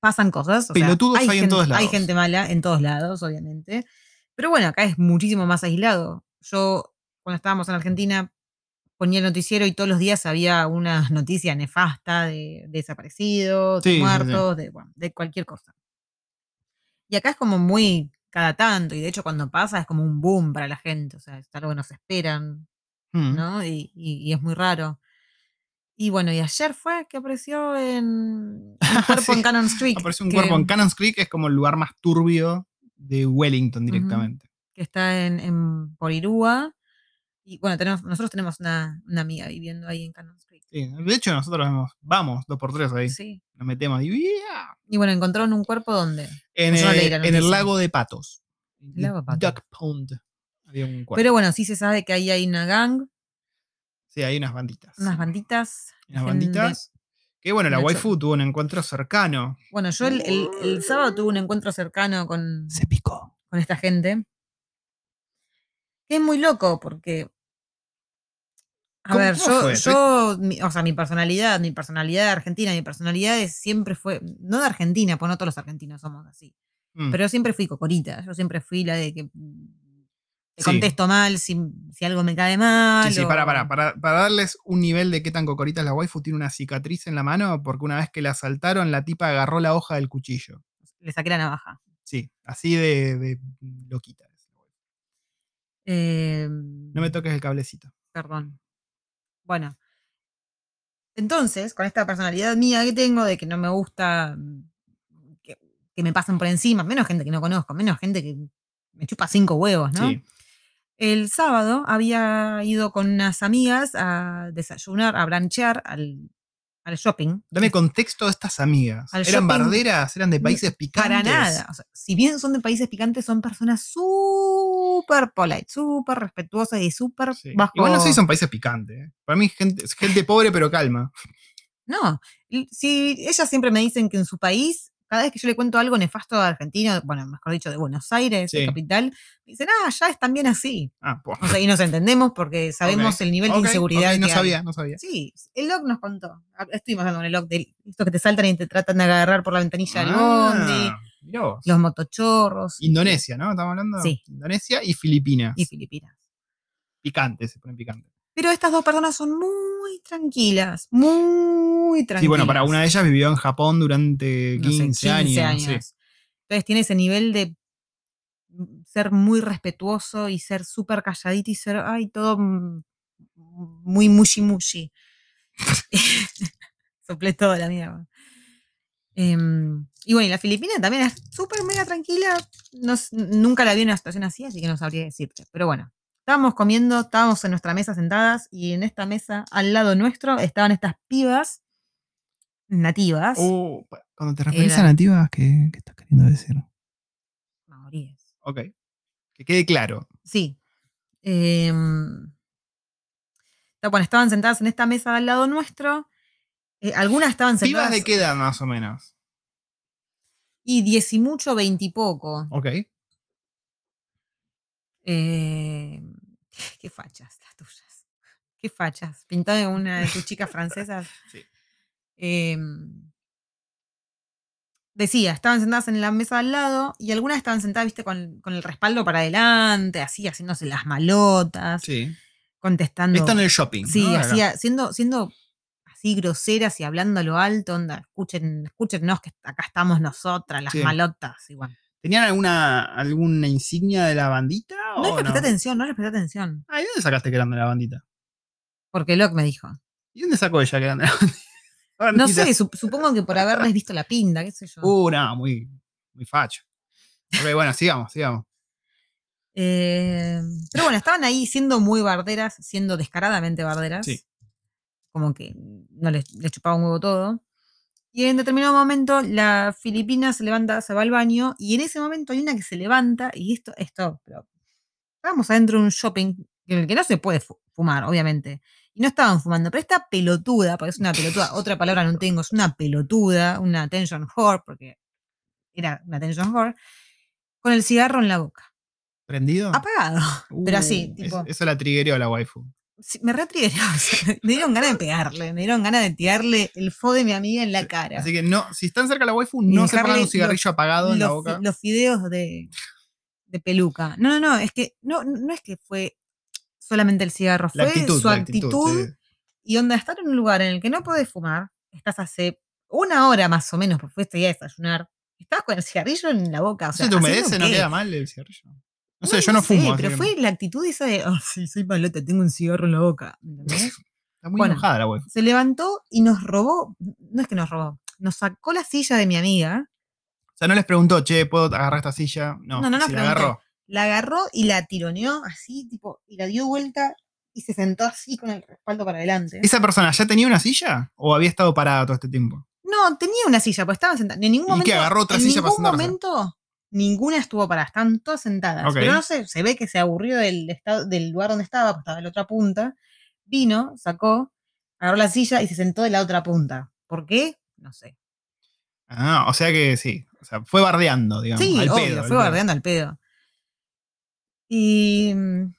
Pasan cosas. O sea, Pelotudos hay en gente, todos lados. Hay gente mala en todos lados, obviamente. Pero bueno, acá es muchísimo más aislado. Yo, cuando estábamos en Argentina, ponía el noticiero y todos los días había una noticia nefasta de, desaparecidos, Sí, de sí, sí. muertos, De, bueno, de cualquier cosa. Y acá es como muy cada tanto, y de hecho cuando pasa es como un boom para la gente, o sea, es algo que nos esperan, Mm. ¿no? Y, y- y es muy raro. Y bueno, y ayer fue que apareció en un cuerpo Sí, en Cannon Street. Apareció un que, cuerpo en Cannons Creek, que es como el lugar más turbio de Wellington directamente. que está en, en Porirúa. Y bueno, tenemos, nosotros tenemos una, una amiga viviendo ahí en Cannon Street. Sí, de hecho, nosotros vemos, vamos, dos por tres ahí. Sí. Nos metemos y ¡yeah! Y bueno, encontraron un cuerpo donde. En, leí la en el lago de patos. El lago de Patos. Duck Pond. Había un cuerpo. Pero bueno, sí se sabe que ahí hay una gang, sí, hay unas banditas. unas banditas. Unas banditas. Que bueno, la Nacho. waifu tuvo un encuentro cercano. Bueno, yo el, el- el sábado tuve un encuentro cercano con, Se picó. con esta gente. Que es muy loco porque. A ¿Cómo- ver, yo, yo mi- o sea, mi personalidad, mi personalidad de Argentina, mi personalidad es- siempre fue, no de Argentina, pues no todos los argentinos somos así, Mm. pero siempre fui cocorita, yo siempre fui la de que te Sí. contesto mal si, si algo me cae mal. Sí, sí, o- para, para, para, para darles un nivel de qué tan cocorita es la waifu, tiene una cicatriz en la mano porque una vez que la asaltaron, la tipa agarró la hoja del cuchillo. Le saqué la navaja. Sí, así de, de loquita. Eh, No me toques el cablecito. Perdón. Bueno. Entonces, con esta personalidad mía que tengo de que no me gusta mm, que, que me pasen por encima, menos gente que no conozco, menos gente que me chupa cinco huevos, ¿no? Sí. El sábado había ido con unas amigas a desayunar, a branchear al, al shopping. Dame contexto de estas amigas. Al ¿Eran shopping- barderas? ¿Eran de países picantes? Para nada. O sea, si bien son de países picantes, son personas súper polite, súper respetuosas y súper Sí. bajo. Igual no sé si son países picantes. ¿eh? Para mí gente, es gente pobre pero calma. No, si ellas siempre me dicen que en su país, cada vez que yo le cuento algo nefasto de Argentina, bueno, mejor dicho, de Buenos Aires, de Sí. capital, me dicen, ah, ya es también así. Ah, pues. O sea, y nos entendemos porque sabemos el nivel de inseguridad ok, no que hay. sabía, no sabía. Sí, el Log nos contó. Estuvimos hablando con el Log de estos que te saltan y te tratan de agarrar por la ventanilla del bondi, Ah, vos. los motochorros. Indonesia, ¿no? ¿Estamos hablando? Sí. Indonesia y Filipinas. Y Filipinas. Picante, se pone picante. Pero estas dos personas son muy tranquilas, muy tranquilas. Sí, bueno, para una de ellas vivió en Japón durante no sé, 15, años. sí. Entonces tiene ese nivel de ser muy respetuoso y ser súper calladito y ser, ay, todo muy mushi mushi. Soplé todo la mierda. Em, y bueno, y la Filipina también es súper mega tranquila. No nunca la vi en una situación así, así que no sabría decirte. Pero bueno, estábamos comiendo, estábamos en nuestra mesa sentadas y en esta mesa, al lado nuestro, estaban estas pibas nativas. Cuando te referís Era- a nativas, ¿qué, qué estás queriendo decir? maoríes. Ok. Que quede claro. Sí. Em, está- bueno, estaban sentadas en esta mesa al lado nuestro. Eh, algunas estaban ¿Pibas sentadas. de qué edad más o menos? Y diez y mucho, veintipoco. Ok. Eh, qué fachas las tuyas. Qué fachas. Pintado en una de tus chicas francesas. Sí. Em, decía, estaban sentadas en la mesa al lado y algunas estaban sentadas, viste, con, con el respaldo para adelante, así, haciéndose las malotas, Sí. contestando. Esto en el shopping. Sí, ¿no? así, siendo, siendo así groseras y hablando a lo alto, onda, escuchen, escúchennos que acá estamos nosotras, las Sí. malotas, igual. ¿Tenían alguna, alguna insignia de la bandita? No o les no? presté atención, no les presté atención. Ah, ¿y dónde sacaste que eran de la bandita? Porque Locke me dijo. ¿Y dónde sacó ella que eran de la bandita? No sé, sup- supongo que por haberles visto la pinta, qué sé yo. Uh, no, muy, muy facho. Ok, bueno, sigamos, sigamos. Eh, pero bueno, estaban ahí siendo muy barderas, siendo descaradamente barderas. Sí. Como que no les, les chupaba un huevo todo. Y en determinado momento la filipina se levanta, se va al baño, y en ese momento hay una que se levanta, y esto, esto, pero estábamos adentro de un shopping en el que no se puede fu- fumar, obviamente. Y no estaban fumando, pero esta pelotuda, porque es una pelotuda, otra palabra no tengo, es una pelotuda, una attention whore, porque era una attention whore, con el cigarro en la boca. ¿Prendido? Apagado. pero así, Uh, tipo. es- Eso la trigueó la waifu. Me retrigué. me dieron ganas de pegarle, me dieron ganas de tirarle el fo de mi amiga en la cara. Así que no, si están cerca de la waifu, no se pongan un cigarrillo apagado en la boca. los fideos de, de peluca. No, no, no, es que no, no es que fue solamente el cigarro, fue actitud, su la actitud, sí. y onda estar en un lugar en el que no podés fumar, estás hace una hora más o menos, porque fuiste ya a desayunar, estabas con el cigarrillo en la boca. O sea, ¿Se te ¿haciendo humedece? ¿No queda mal el cigarrillo? No sé, yo no fumo. así pero fue la actitud esa de, oh, sí, soy malota, tengo un cigarro en la boca. ¿entendés? Está muy Bueno. enojada la waifu. se levantó y nos robó, no es que nos robó, nos sacó la silla de mi amiga, O sea, no les preguntó, che, ¿puedo agarrar esta silla? No, No, no si la preguntó. agarró. la agarró y la tironeó así, tipo, y la dio vuelta y se sentó así con el respaldo para adelante. ¿Esa persona ya tenía una silla o había estado parada todo este tiempo? No, tenía una silla, pues estaba sentada. En ningún ¿Y momento. qué, agarró otra en silla ningún momento, ninguna estuvo parada, estaban todas sentadas. Pero no sé, se ve que se aburrió del, estado, del lugar donde estaba, pues estaba en la otra punta. Vino, sacó, agarró la silla y se sentó de la otra punta. ¿Por qué? No sé. Ah, o sea que sí. O sea, fue bardeando, digamos. Sí, al obvio, pedo, al fue pedo. bardeando al pedo. Y mm,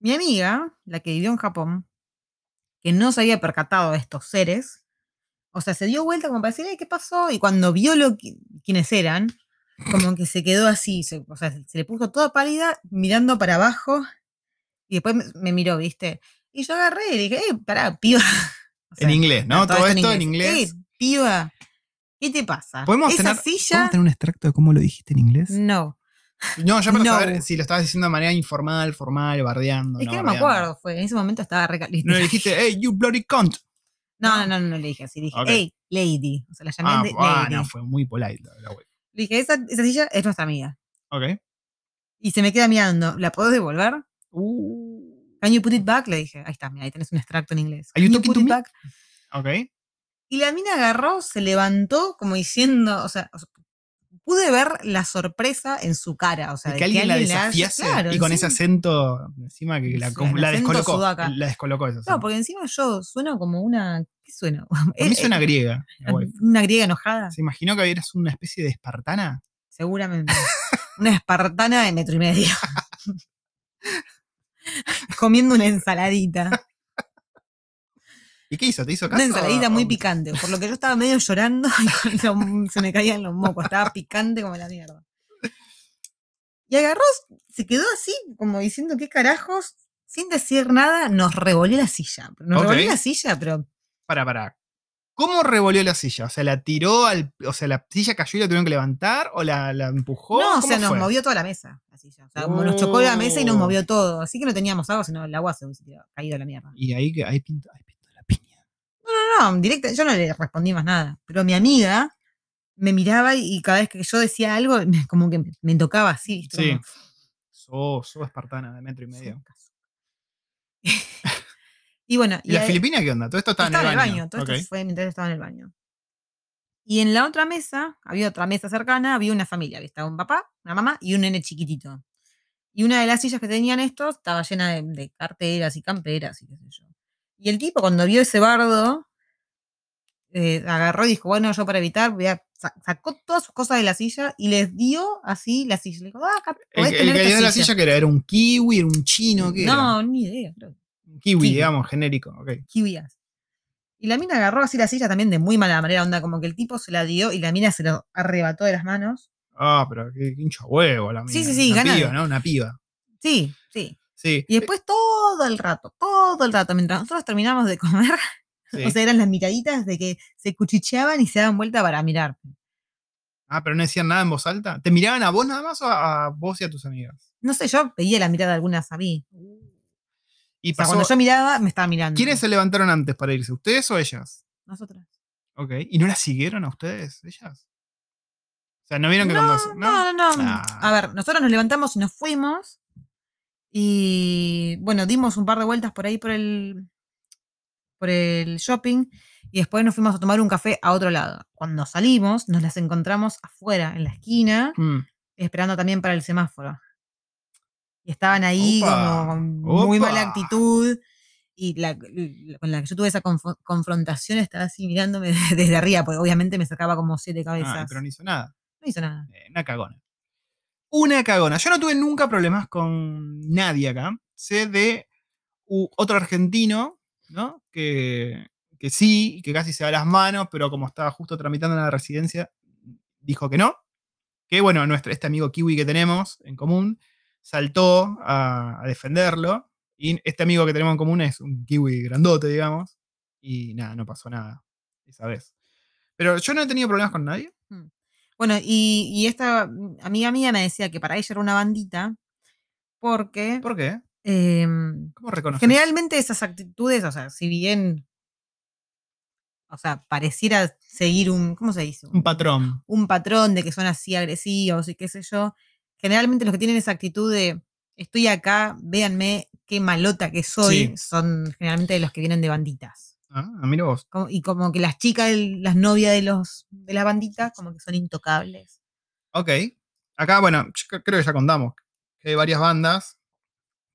mi amiga, la que vivió en Japón, que no se había percatado de estos seres, o sea, se dio vuelta como para decir, "Ay, ¿qué pasó? Y cuando vio lo quiénes eran, como que se quedó así, se, o sea, se le puso toda pálida, mirando para abajo, y después me, me miró, ¿viste? Y yo agarré y le dije, eh, pará, piba. O En inglés, ¿no? Todo, esto en inglés. Eh, piba, ¿qué te pasa? ¿Podemos Esa tener, silla, ¿Podemos tener un extracto de cómo lo dijiste en inglés? no. No, ya para No. saber si lo estabas diciendo de manera informal, formal, bardeando. Es que no me acuerdo, fue. En ese momento estaba re listo. No le dijiste, hey, you bloody cunt. No, no, no, no, le dije así. Dije, Ok. hey, lady. O sea, la llamé Ah, de ah, lady. no, fue muy polite la, la web. Le dije, esa, esa silla es nuestra amiga. Ok. Y se me queda mirando. ¿La podés devolver? Uh, Can you put it back? Le dije, ahí está, mira, ahí tenés un extracto en inglés. You Can talking put it me? back? ok. Y la mina agarró, se levantó como diciendo, o sea, pude ver la sorpresa en su cara. O sea, de que alguien la desafiase claro, y con ese acento encima que la, descolocó. sudaca. La descolocó ese No, porque encima yo sueno como una. ¿Qué sueno? A mí Eh, suena eh, griega. web. Una griega enojada. ¿Se imaginó que eras una especie de espartana? Seguramente. Una espartana de metro y medio. Comiendo una ensaladita. ¿Y qué hizo? ¿Te hizo caso? Una ensaladita muy ¿O- picante. Por lo que yo estaba medio llorando y se me caían los mocos. Estaba picante como la mierda. Y agarró, se quedó así, como diciendo, ¿qué carajos? Sin decir nada, nos revolvió la silla. Nos Ok. revolvió la silla, pero Para, para. ¿Cómo revolvió la silla? O sea, ¿la tiró al. O sea, la silla cayó y la tuvieron que levantar? ¿O la, la empujó? no, o ¿Cómo sea, nos fue? movió toda la mesa. La silla. O sea, como nos chocó la mesa y nos Oh. movió todo. Así que no teníamos agua, sino el agua se hubiese caído a la mierda. Y ahí, que- ahí pintó, ahí pintó la piña. No, no, directa, yo no le respondí más nada. Pero mi amiga me miraba y, y cada vez que yo decía algo, como que me, me tocaba así. Sí. Como, espartana de metro y medio. Y bueno, ¿Y la ahí- Filipina qué onda? Todo esto estaba, estaba en el baño. Todo Ok. esto fue mientras estaba en el baño. Y en la otra mesa, había otra mesa cercana, había una familia. había Estaba un papá, una mamá y un nene chiquitito. Y una de las sillas que tenían estos estaba llena de, de carteras y camperas y qué sé yo. Y el tipo, cuando vio ese bardo, eh, agarró y dijo: Bueno, yo para evitar, voy a. sa- Sacó todas sus cosas de la silla y les dio así la silla. Le dijo: Ah, acá podés el tener que dio la silla que era, era un kiwi, era un chino, ¿qué era? No, ni idea, creo. Kiwi, kiwi. digamos, genérico. ok. kiwias. Y la mina agarró así la silla también de muy mala manera, onda, como que el tipo se la dio y la mina se lo arrebató de las manos. Ah, pero qué, hincha huevo la Sí, mina. sí, sí, Una gana piba, ¿no? Una piba. Sí, sí. Sí. Y después todo el rato, todo el rato, mientras nosotros terminamos de comer, sí. o sea, eran las miraditas de que se cuchicheaban y se daban vuelta para mirar. ah, pero no decían nada en voz alta. ¿Te miraban a vos nada más o a, a vos y a tus amigas? No sé, yo veía la mirada de algunas a mí. Y O sea, pasó. cuando yo miraba, me estaba mirando. ¿Quiénes se levantaron antes para irse? ¿Ustedes o ellas? Nosotras. Ok. ¿Y no las siguieron a ustedes, ellas? O sea, ¿no vieron que No, cuando. no, no, no. Ah. A ver, nosotros nos levantamos y nos fuimos. Y bueno, dimos un par de vueltas por ahí por el, por el shopping. Y después nos fuimos a tomar un café a otro lado. Cuando salimos, nos las encontramos afuera, en la esquina, Mm. esperando también para el semáforo. Y estaban ahí Opa, como con muy mala actitud. Y la, la- con la que yo tuve esa confrontación estaba así mirándome desde arriba, porque obviamente me sacaba como siete cabezas. Ah, pero no hizo nada. No hizo nada. Eh, una cagona. Una cagona. Yo no tuve nunca problemas con nadie acá. Sé de u- otro argentino, ¿no? Que, que sí, que casi se da las manos, pero como estaba justo tramitando la residencia, dijo que no. Que bueno, nuestro, este amigo kiwi que tenemos en común saltó a, a defenderlo. Y este amigo que tenemos en común es un kiwi grandote, digamos. Y nada, no pasó nada esa vez. Pero yo no he tenido problemas con nadie. Bueno, y, y esta mm, amiga mía me decía que para ella era una bandita porque ¿Por qué? em, ¿Cómo reconoces? generalmente esas actitudes, o sea, si bien, o sea, pareciera seguir un, ¿cómo se dice? Un patrón. un patrón de que son así agresivos y qué sé yo, generalmente los que tienen esa actitud de estoy acá, véanme qué malota que soy, Sí. son generalmente los que vienen de banditas. Ah, mira vos. Como- y como que las chicas, las novias de los de las banditas, como que son intocables. Ok. Acá, bueno, yo creo que ya contamos que hay varias bandas.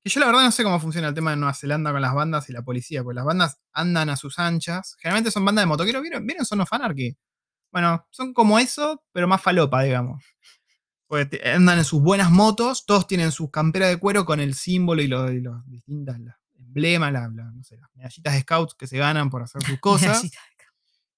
Que yo la verdad no sé cómo funciona el tema de Nueva Zelanda con las bandas y la policía, porque las bandas andan a sus anchas. Generalmente son bandas de motoqueros. ¿Vieron, ¿Vieron Son of Anarchy? Bueno, son como eso, pero más falopa, digamos. Te- andan en sus buenas motos, todos tienen sus camperas de cuero con el símbolo y los, y los distintas las emblemas, la- la- no sé, las medallitas de scouts que se ganan por hacer sus cosas.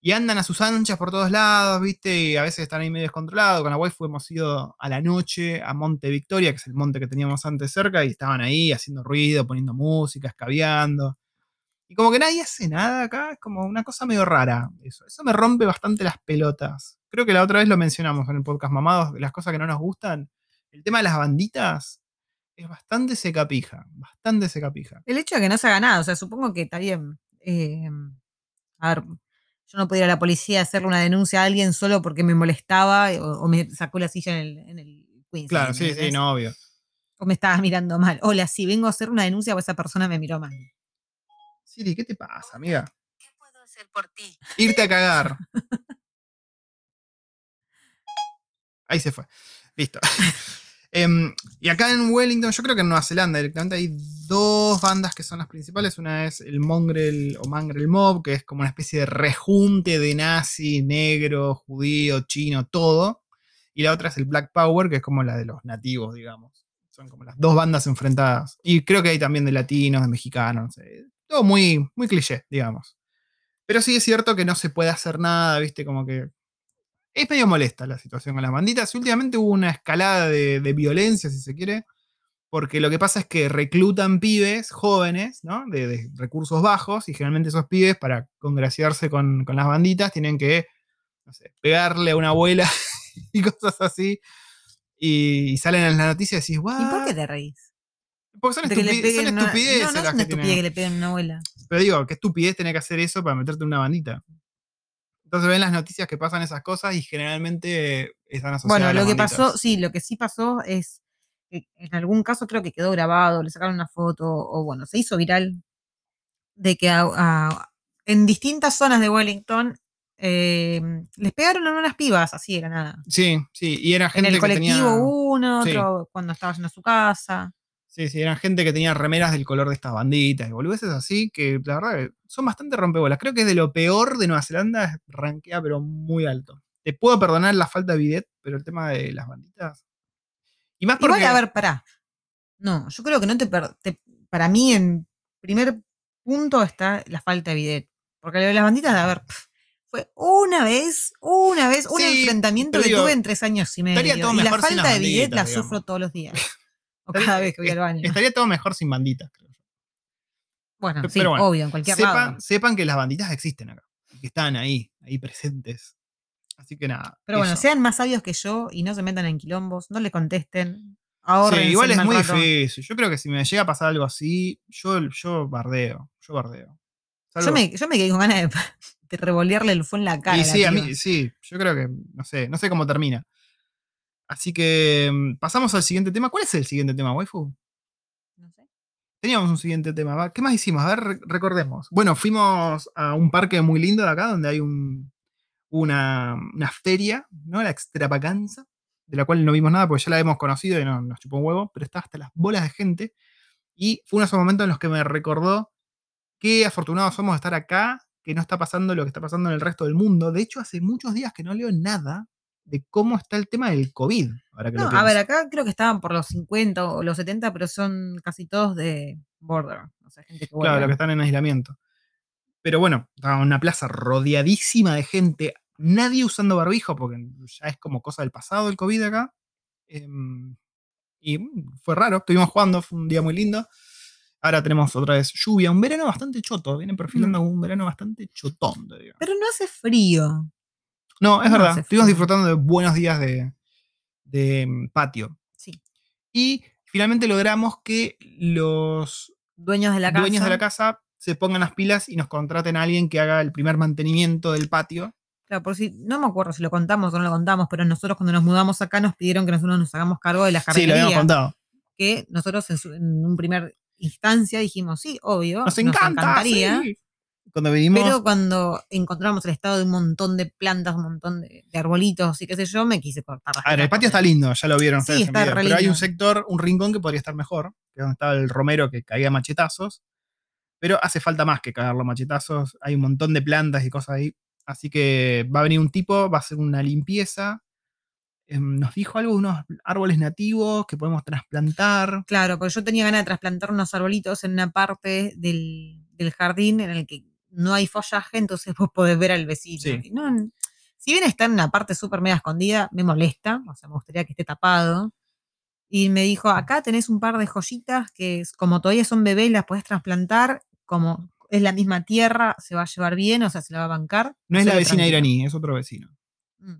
Y andan a sus anchas por todos lados, ¿viste? Y a veces están ahí medio descontrolados. Con la waifu hemos ido a la noche a Monte Victoria, que es el monte que teníamos antes cerca, y estaban ahí haciendo ruido, poniendo música, escabeando. Y como que nadie hace nada acá, es como una cosa medio rara. Eso, eso me rompe bastante las pelotas. Creo que la otra vez lo mencionamos en el podcast Mamados, las cosas que no nos gustan. El tema de las banditas es bastante secapija, bastante secapija. El hecho de que no se haga nada, o sea, supongo que está bien. eh, a ver, yo no podía ir a la policía a hacerle una denuncia a alguien solo porque me molestaba eh, o, o me sacó la silla en el, en el Claro, sí, sí, no, obvio. O me estabas mirando mal. Hola, sí, vengo a hacer una denuncia o esa persona me miró mal. Siri, ¿qué te pasa, amiga? ¿Qué puedo hacer por ti? Irte a cagar. Ahí se fue. Listo. Em, y acá en Wellington, yo creo que en Nueva Zelanda directamente hay dos bandas que son las principales. Una es el Mongrel o Mangrel Mob, que es como una especie de rejunte de nazi, negro, judío, chino, todo. Y la otra es el Black Power, que es como la de los nativos, digamos. Son como las dos bandas enfrentadas. Y creo que hay también de latinos, de mexicanos, no sé. Todo muy, muy cliché, digamos. Pero sí es cierto que no se puede hacer nada, ¿viste? Como que. Es medio molesta la situación con las banditas. Últimamente hubo una escalada de, de violencia, si se quiere. Porque lo que pasa es que reclutan pibes jóvenes, ¿no? De, de recursos bajos. Y generalmente esos pibes, para congraciarse con, con las banditas, tienen que, no sé, pegarle a una abuela y cosas así. Y, y salen en las noticias y decís, ¿Y por qué te reís? Porque son, De que le estupi- son una- estupideces No, no es las una que tienen- estupidez que le peguen a una abuela. Pero digo, qué estupidez tener que hacer eso para meterte en una bandita. Entonces ven las noticias que pasan esas cosas y generalmente están asociadas Bueno, a las lo que banditas. pasó, sí, lo que sí pasó es que en algún caso creo que quedó grabado, le sacaron una foto, o bueno, se hizo viral de que a- a- en distintas zonas de Wellington eh, les pegaron a unas pibas, así de la nada. Sí, sí, y era En gente el que colectivo tenía... uno, sí. otro cuando estaba yendo a su casa. Sí, sí, eran gente que tenía remeras del color de estas banditas y boludeces así, que la verdad son bastante rompebolas. Creo que es de lo peor de Nueva Zelanda, rankea pero muy alto. Te puedo perdonar la falta de bidet, pero el tema de las banditas. Y más porque. Igual, a ver, pará. No, yo creo que no te, per- te- Para mí, en primer punto está la falta de bidet. Porque lo de las banditas, a ver, pf, fue una vez, una vez, un Sí, enfrentamiento que digo, tuve en tres años y medio. y la falta de bidet la digamos. sufro todos los días. O cada vez que voy al baño. Estaría todo mejor sin banditas, creo yo. Bueno, pero sí, bueno, obvio, en cualquier lado. Sepan, sepan que las banditas existen acá. y Que están ahí, ahí presentes. Así que nada. Pero bueno, sean más sabios que yo y no se metan en quilombos, no le contesten. Sí, Ahorren. igual es muy difícil. Yo creo que si me llega a pasar algo así, yo, yo bardeo. Yo bardeo. Yo me, yo me quedé con ganas de, de revolearle el fuego en la cara. Y sí, a mí, sí, yo creo que, no sé, no sé cómo termina. Así que mm, pasamos al siguiente tema. ¿Cuál es el siguiente tema, waifu? No sé. Teníamos un siguiente tema. ¿va? ¿Qué más hicimos? A ver, re- recordemos. Bueno, fuimos a un parque muy lindo de acá, donde hay un, una, una feria, ¿no? La extravaganza, de la cual no vimos nada porque ya la hemos conocido y no, nos chupó un huevo, pero está hasta las bolas de gente. Y fue uno de esos momentos en los que me recordó qué afortunados somos de estar acá, que no está pasando lo que está pasando en el resto del mundo. De hecho, hace muchos días que no leo nada de cómo está el tema del COVID. Ahora que lo No, a ver, acá creo que estaban por los 50 o los 70, pero son casi todos de border. O sea, gente que Claro, vuelve. los que están en aislamiento. Pero bueno, estaba una plaza rodeadísima de gente, nadie usando barbijo, porque ya es como cosa del pasado el COVID acá. Em, y mm, fue raro, estuvimos jugando, fue un día muy lindo. Ahora tenemos otra vez lluvia, un verano bastante choto, viene perfilando un verano bastante chotón. Pero no hace frío. No, es no verdad, estuvimos disfrutando de buenos días de, de, mm, patio. Sí. Y finalmente logramos que los Dueños de la casa. dueños de la casa se pongan las pilas y nos contraten a alguien que haga el primer mantenimiento del patio. Claro, por si, no me acuerdo si lo contamos o no lo contamos, pero nosotros cuando nos mudamos acá nos pidieron que nosotros nos hagamos cargo de la Sí, lo jardinería. habíamos contado. que nosotros en, su- en un primer instancia dijimos, sí, obvio, Nos encanta. encantaría. sí. Cuando vinimos, Pero cuando encontramos el estado de un montón de plantas, un montón de, de arbolitos y qué sé yo, me quise cortar las a ver, el patio está lindo, ya lo vieron Sí, ustedes en está video, re Pero hay un sector, un rincón que podría estar mejor, que es donde estaba el romero que caía machetazos. Pero hace falta más que cagarlo machetazos. Hay un montón de plantas y cosas ahí. Así que va a venir un tipo, va a hacer una limpieza. Em, Nos dijo algo de unos árboles nativos que podemos trasplantar. Claro, porque yo tenía ganas de trasplantar unos arbolitos en una parte del, del jardín en el que no hay follaje, entonces vos podés ver al vecino. Sí. Y no- si bien está en una parte súper mega escondida, me molesta, o sea, me gustaría que esté tapado. Y me dijo, acá tenés un par de joyitas que como todavía son bebés, las podés trasplantar, como es la misma tierra, se va a llevar bien, o sea, se la va a bancar. No es la vecina tranquilo. iraní, es otro vecino. Mm.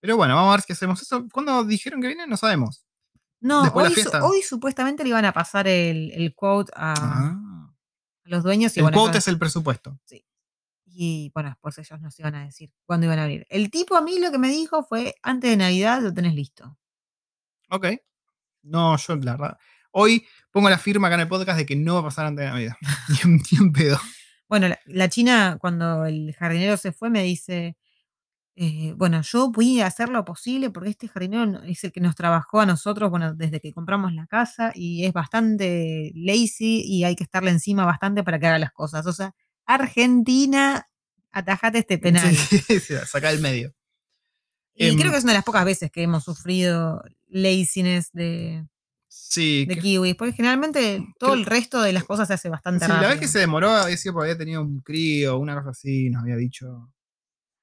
Pero bueno, vamos a ver si hacemos eso. ¿Cuándo dijeron que vienen? No sabemos. No, hoy supuestamente le iban a pasar el, el quote a, Ah. Los dueños. Y El bueno, es el presupuesto. Y bueno, después ellos nos iban a decir cuándo iban a abrir. El tipo a mí lo que me dijo fue, antes de Navidad lo tenés listo. Ok. No, yo la verdad. Hoy pongo la firma acá en el podcast de que no va a pasar antes de Navidad. Ni en, ni en pedo. Bueno, la, la china, cuando el jardinero se fue, me dice, eh, bueno, yo voy a hacer lo posible porque este jardinero no- es el que nos trabajó a nosotros, bueno, desde que compramos la casa y es bastante lazy y hay que estarle encima bastante para que haga las cosas. O sea, Argentina, atajate este penal. Sí, sí, saca del medio. Y Em, creo que es una de las pocas veces que hemos sufrido laziness de, Sí. de que- kiwis, porque generalmente todo el resto de las cosas se hace bastante sí, la rápido. vez que se demoró había sido porque había tenido un crío, una cosa así, nos había dicho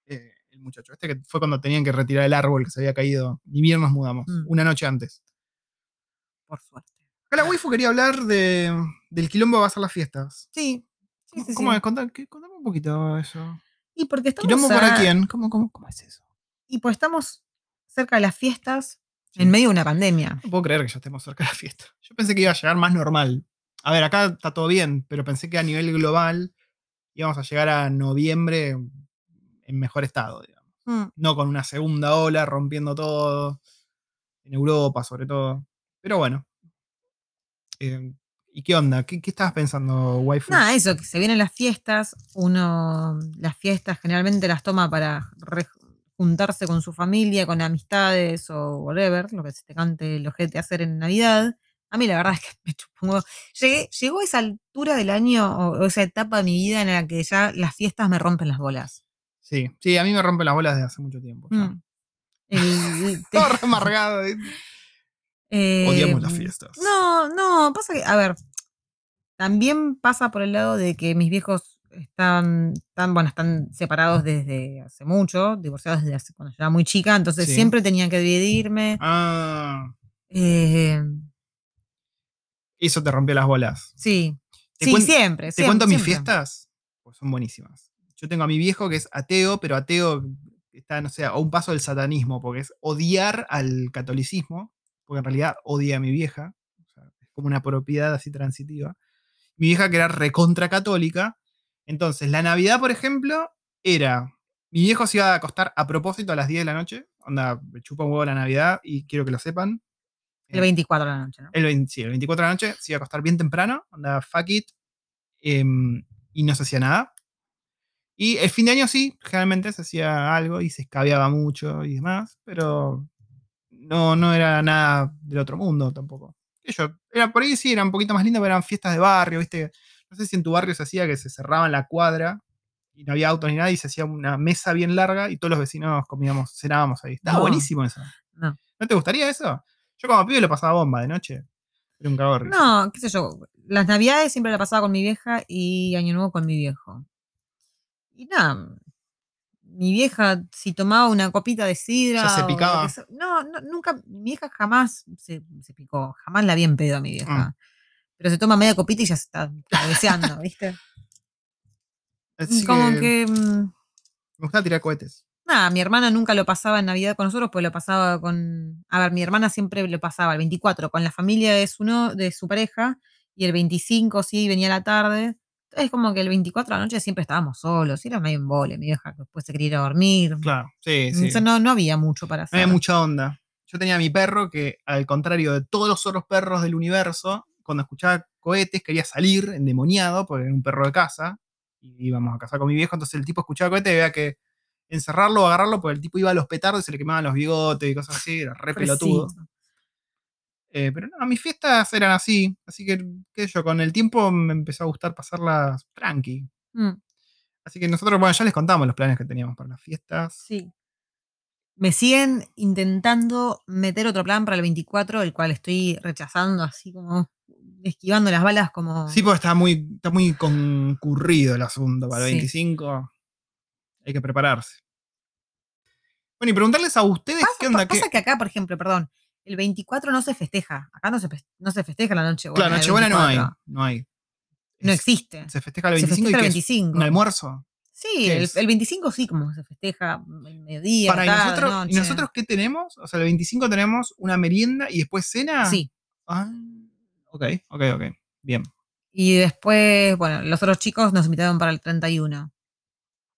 eh, el muchacho. Este que fue cuando tenían que retirar el árbol que se había caído. Ni bien nos mudamos, Mm. una noche antes. Por suerte. Acá la waifu quería hablar de, del quilombo que va a ser las fiestas. Sí. Sí, ¿Cómo, sí, cómo sí. es? Contame un poquito eso. Y porque estamos ¿Quilombo para quién? ¿Cómo, cómo, cómo es eso? Y pues estamos cerca de las fiestas en medio de una pandemia. No puedo creer que ya estemos cerca de la fiesta. Yo pensé que iba a llegar más normal. A ver, acá está todo bien, pero pensé que a nivel global íbamos a llegar a noviembre en mejor estado, digamos. Mm. No con una segunda ola rompiendo todo, en Europa sobre todo. Pero bueno. Eh, ¿Y qué onda? ¿Qué, qué estabas pensando, waifu? Nada, eso, que se vienen las fiestas, uno las fiestas generalmente las toma para juntarse con su familia, con amistades o whatever, lo que se te cante el ojete hacer en Navidad. A mí la verdad es que me chupongo. Llegué, llegó esa altura del año o esa etapa de mi vida en la que ya las fiestas me rompen las bolas. Sí, sí, a mí me rompe las bolas desde hace mucho tiempo. Mm. El- te- Todo re amargado. ¿eh? Odiamos las fiestas. No, no, pasa que, a ver, también pasa por el lado de que mis viejos están, están, bueno, están separados desde hace mucho, divorciados desde hace, cuando yo era muy chica, entonces Sí. siempre tenían que dividirme. Ah, eh, eso te rompió las bolas. sí, Te sí, siempre. ¿Te siempre, cuento mis fiestas? Pues son buenísimas. Yo tengo a mi viejo que es ateo, pero ateo está, no sé, a un paso del satanismo, porque es odiar al catolicismo, porque en realidad odia a mi vieja. o sea, es como una propiedad así transitiva. Mi vieja que era recontra católica. Entonces, la Navidad, por ejemplo, era. Mi viejo se iba a acostar a propósito a las 10 de la noche. Onda, me chupa un huevo la Navidad y quiero que lo sepan. El 24 de la noche, ¿no? El, 20 sí, el 24 de la noche se iba a acostar bien temprano, anda fuck it, em, y no se hacía nada. Y el fin de año sí, generalmente se hacía algo y se escabeaba mucho y demás, pero no, no era nada del otro mundo tampoco. Era, por ahí sí, era un poquito más lindo, pero eran fiestas de barrio, ¿viste? No sé si en tu barrio se hacía que se cerraba la cuadra y no había autos ni nada y se hacía una mesa bien larga y todos los vecinos comíamos, cenábamos ahí. Estaba No. buenísimo eso. No. ¿No te gustaría eso? Yo como pibe lo pasaba bomba de noche. Era un risa. No, qué sé yo. Las navidades siempre la pasaba con mi vieja y Año Nuevo con mi viejo. Y nada, mi vieja, si tomaba una copita de sidra. Ya se picaba. no, no, nunca, mi vieja jamás se, se picó, jamás la vi en pedo a mi vieja. Mm. Pero se toma media copita y ya se está cabeceando, ¿viste? Así Como que que. mm, me gusta tirar cohetes. Nada, mi hermana nunca lo pasaba en Navidad con nosotros, pues lo pasaba con. A ver, mi hermana siempre lo pasaba el 24 con la familia de su, no, de su pareja y el 25 sí venía a la tarde. Entonces, como que el 24 de la noche siempre estábamos solos, era medio embole, mi vieja después se quería ir a dormir. Claro, sí, sí. Entonces, no, no había mucho para No hacer. había mucha onda. Yo tenía a mi perro que, al contrario de todos los otros perros del universo, cuando escuchaba cohetes quería salir endemoniado, porque era un perro de casa, y íbamos a casa con mi viejo, entonces el tipo escuchaba cohetes y veía que encerrarlo o agarrarlo, porque el tipo iba a los petardos y se le quemaban los bigotes y cosas así, era re pelotudo. Eh, pero no, mis fiestas eran así, así que, qué sé yo, con el tiempo me empezó a gustar pasarlas tranqui. Mm, Así que nosotros, bueno, ya les contamos los planes que teníamos para las fiestas. sí. Me siguen intentando meter otro plan para el 24, el cual estoy rechazando así como esquivando las balas como... Sí, porque está muy, está muy concurrido el asunto para el Sí. 25. Hay que prepararse. Bueno, y preguntarles a ustedes Pasa, qué onda. pa- pasa qué- que acá, por ejemplo, perdón, el 24 no se festeja. Acá no se, fes- no se festeja la noche buena. claro, Nochebuena no hay. 24. No hay. No Es- existe. Se festeja el Se 25 festeja el y es 25. un almuerzo. Sí, ¿Qué el, el 25 sí, como se festeja el mediodía. Para, ¿y, tarde, nosotros, ¿Y nosotros qué tenemos? O sea, el 25 tenemos una merienda y después cena. Sí. Ah, ok, ok, ok. Bien. Y después, bueno, los otros chicos nos invitaron para el 31.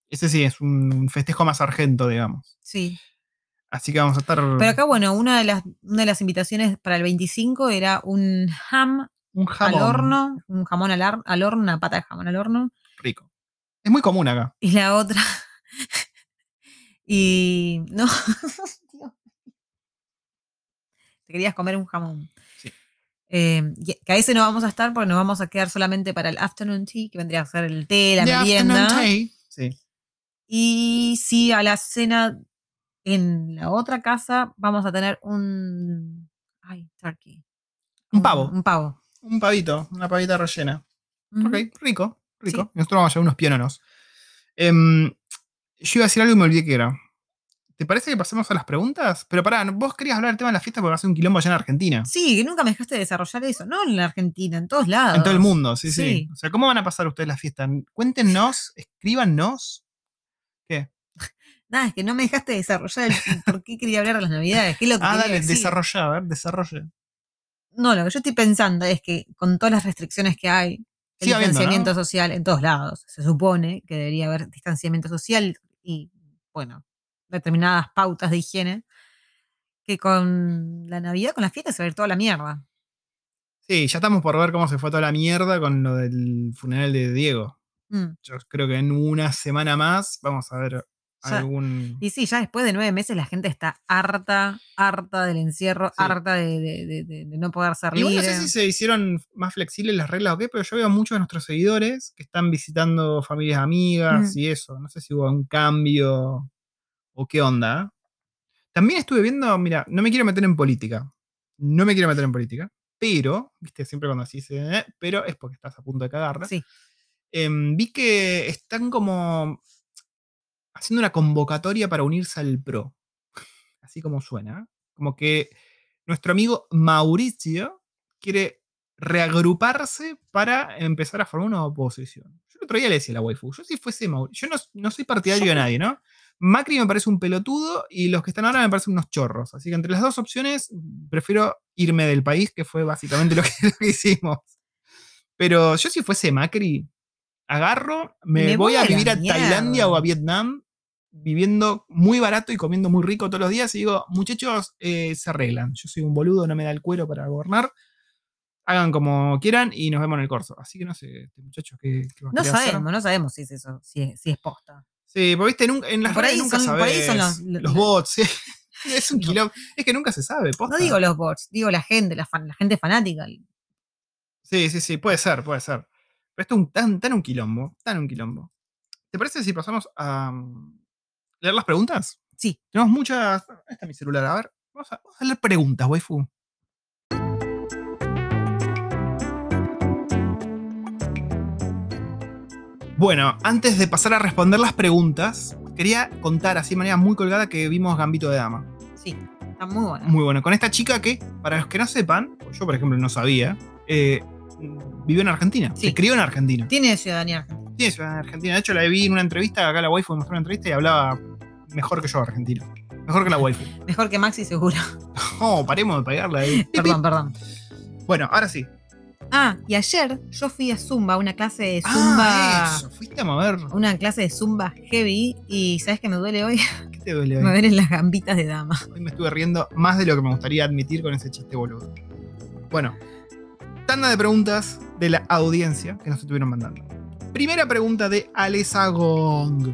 Ese sí es un festejo más argento, digamos. Sí. Así que vamos a estar. Pero acá, bueno, una de las, una de las invitaciones para el 25 era un ham un jamón al horno, un jamón al, ar- al horno, una pata de jamón al horno. rico. Es muy común acá. Y la otra. y. No. Te querías comer un jamón. Sí. Eh, y- que a ese no vamos a estar porque nos vamos a quedar solamente para el afternoon tea, que vendría a ser el té, la The merienda. afternoon tea. Sí. Y sí, a la cena en la otra casa vamos a tener un. Ay, turkey. Un pavo. Un pavo. Un pavito, una pavita rellena. Ujú. Ok, rico, rico. Sí. Nosotros vamos a llevar unos piononos. Em, yo iba a decir algo y me olvidé que era. ¿Te parece que pasemos a las preguntas? Pero pará, vos querías hablar del tema de la fiesta porque va a ser un quilombo allá en Argentina. Sí, que nunca me dejaste desarrollar eso. No en la Argentina, en todos lados. En todo el mundo, sí, sí, Sí. O sea, ¿cómo van a pasar ustedes la fiesta? Cuéntenos, escríbanos. ¿Qué? Nada, es que no me dejaste desarrollar el por qué quería hablar de las navidades. ¿Qué es lo que Ah, dale, decir. desarrolla, a ver, desarrolle. No, lo que yo estoy pensando es que con todas las restricciones que hay, el habiendo, distanciamiento ¿no? social en todos lados, se supone que debería haber distanciamiento social y bueno, determinadas pautas de higiene, que con la Navidad, con la fiesta, se va a ir toda la mierda. Sí, ya estamos por ver cómo se fue toda la mierda con lo del funeral de Diego. Mm. Yo creo que en una semana más vamos a ver Ya- algún. Y sí, ya después de nueve meses la gente está harta, harta del encierro, Sí. harta de, de- de- de- de no poder ser Igual no sé si se hicieron más flexibles las reglas o qué, pero yo veo a muchos de nuestros seguidores que están visitando familias amigas Mm. y eso. No sé si hubo un cambio o qué onda. También estuve viendo, mira, no me quiero meter en política. No me quiero meter en política. Pero, viste, siempre cuando así se. eh, pero es porque estás a punto de cagarla. Sí. Em, vi que están como haciendo una convocatoria para unirse al PRO. Así como suena. Como que nuestro amigo Mauricio quiere reagruparse para empezar a formar una oposición. Yo el otro día le decía a la waifu, yo si fuese Mauricio, yo no, no soy partidario de nadie, ¿no? Macri me parece un pelotudo y los que están ahora me parecen unos chorros. Así que entre las dos opciones prefiero irme del país, que fue básicamente lo que, lo que hicimos. Pero yo si fuese Macri, agarro, me, Me voy voy a vivir a Tailandia o a. Vietnam, viviendo muy barato y comiendo muy rico todos los días. Y digo, muchachos, eh, se arreglan. Yo soy un boludo, no me da el cuero para gobernar. Hagan como quieran y nos vemos en el corso. Así que no sé, este, muchachos, ¿qué, qué No querer hacer? sabemos, no sabemos si es eso, si es, si es posta. Sí, porque viste, nunca- en las Por redes ahí nunca son- por ahí son los- los, bots, sí. Es un quilombo. Es que nunca se sabe, posta. No digo los bots, digo la gente, la, fan- la gente fanática. Sí, sí, sí, puede ser, puede ser. Pero esto es un, tan, tan un quilombo, tan un quilombo. ¿Te parece si pasamos a mm, leer las preguntas? Sí. Tenemos muchas. Ahí está mi celular, a ver. Vamos a, vamos a leer preguntas, waifu. Bueno, antes de pasar a responder las preguntas, quería contar así de manera muy colgada que vimos Gambito de Dama. Sí, está muy buena. Muy bueno. Con esta chica que, para los que no sepan, yo por ejemplo no sabía, eh, vivió en Argentina. Sí. Se crió en Argentina. Tiene ciudadanía argentina. Tiene ciudadanía argentina. De hecho, la vi en una entrevista. Acá la waifu me mostró una entrevista y hablaba mejor que yo argentino. Mejor que la waifu. Mejor que Maxi, seguro. Oh, paremos de pegarla ahí. perdón, perdón. Bueno, ahora sí. Ah, y ayer yo fui a Zumba, una clase de Zumba. Ah, eso. Fuiste a mover. Una clase de Zumba heavy. Y ¿sabes qué me duele hoy? ¿Qué te duele hoy? Me duelen las gambitas de dama. Hoy me estuve riendo más de lo que me gustaría admitir con ese chiste boludo. Bueno, tanda de preguntas de la audiencia que nos estuvieron mandando. Primera pregunta de Alesa Gong.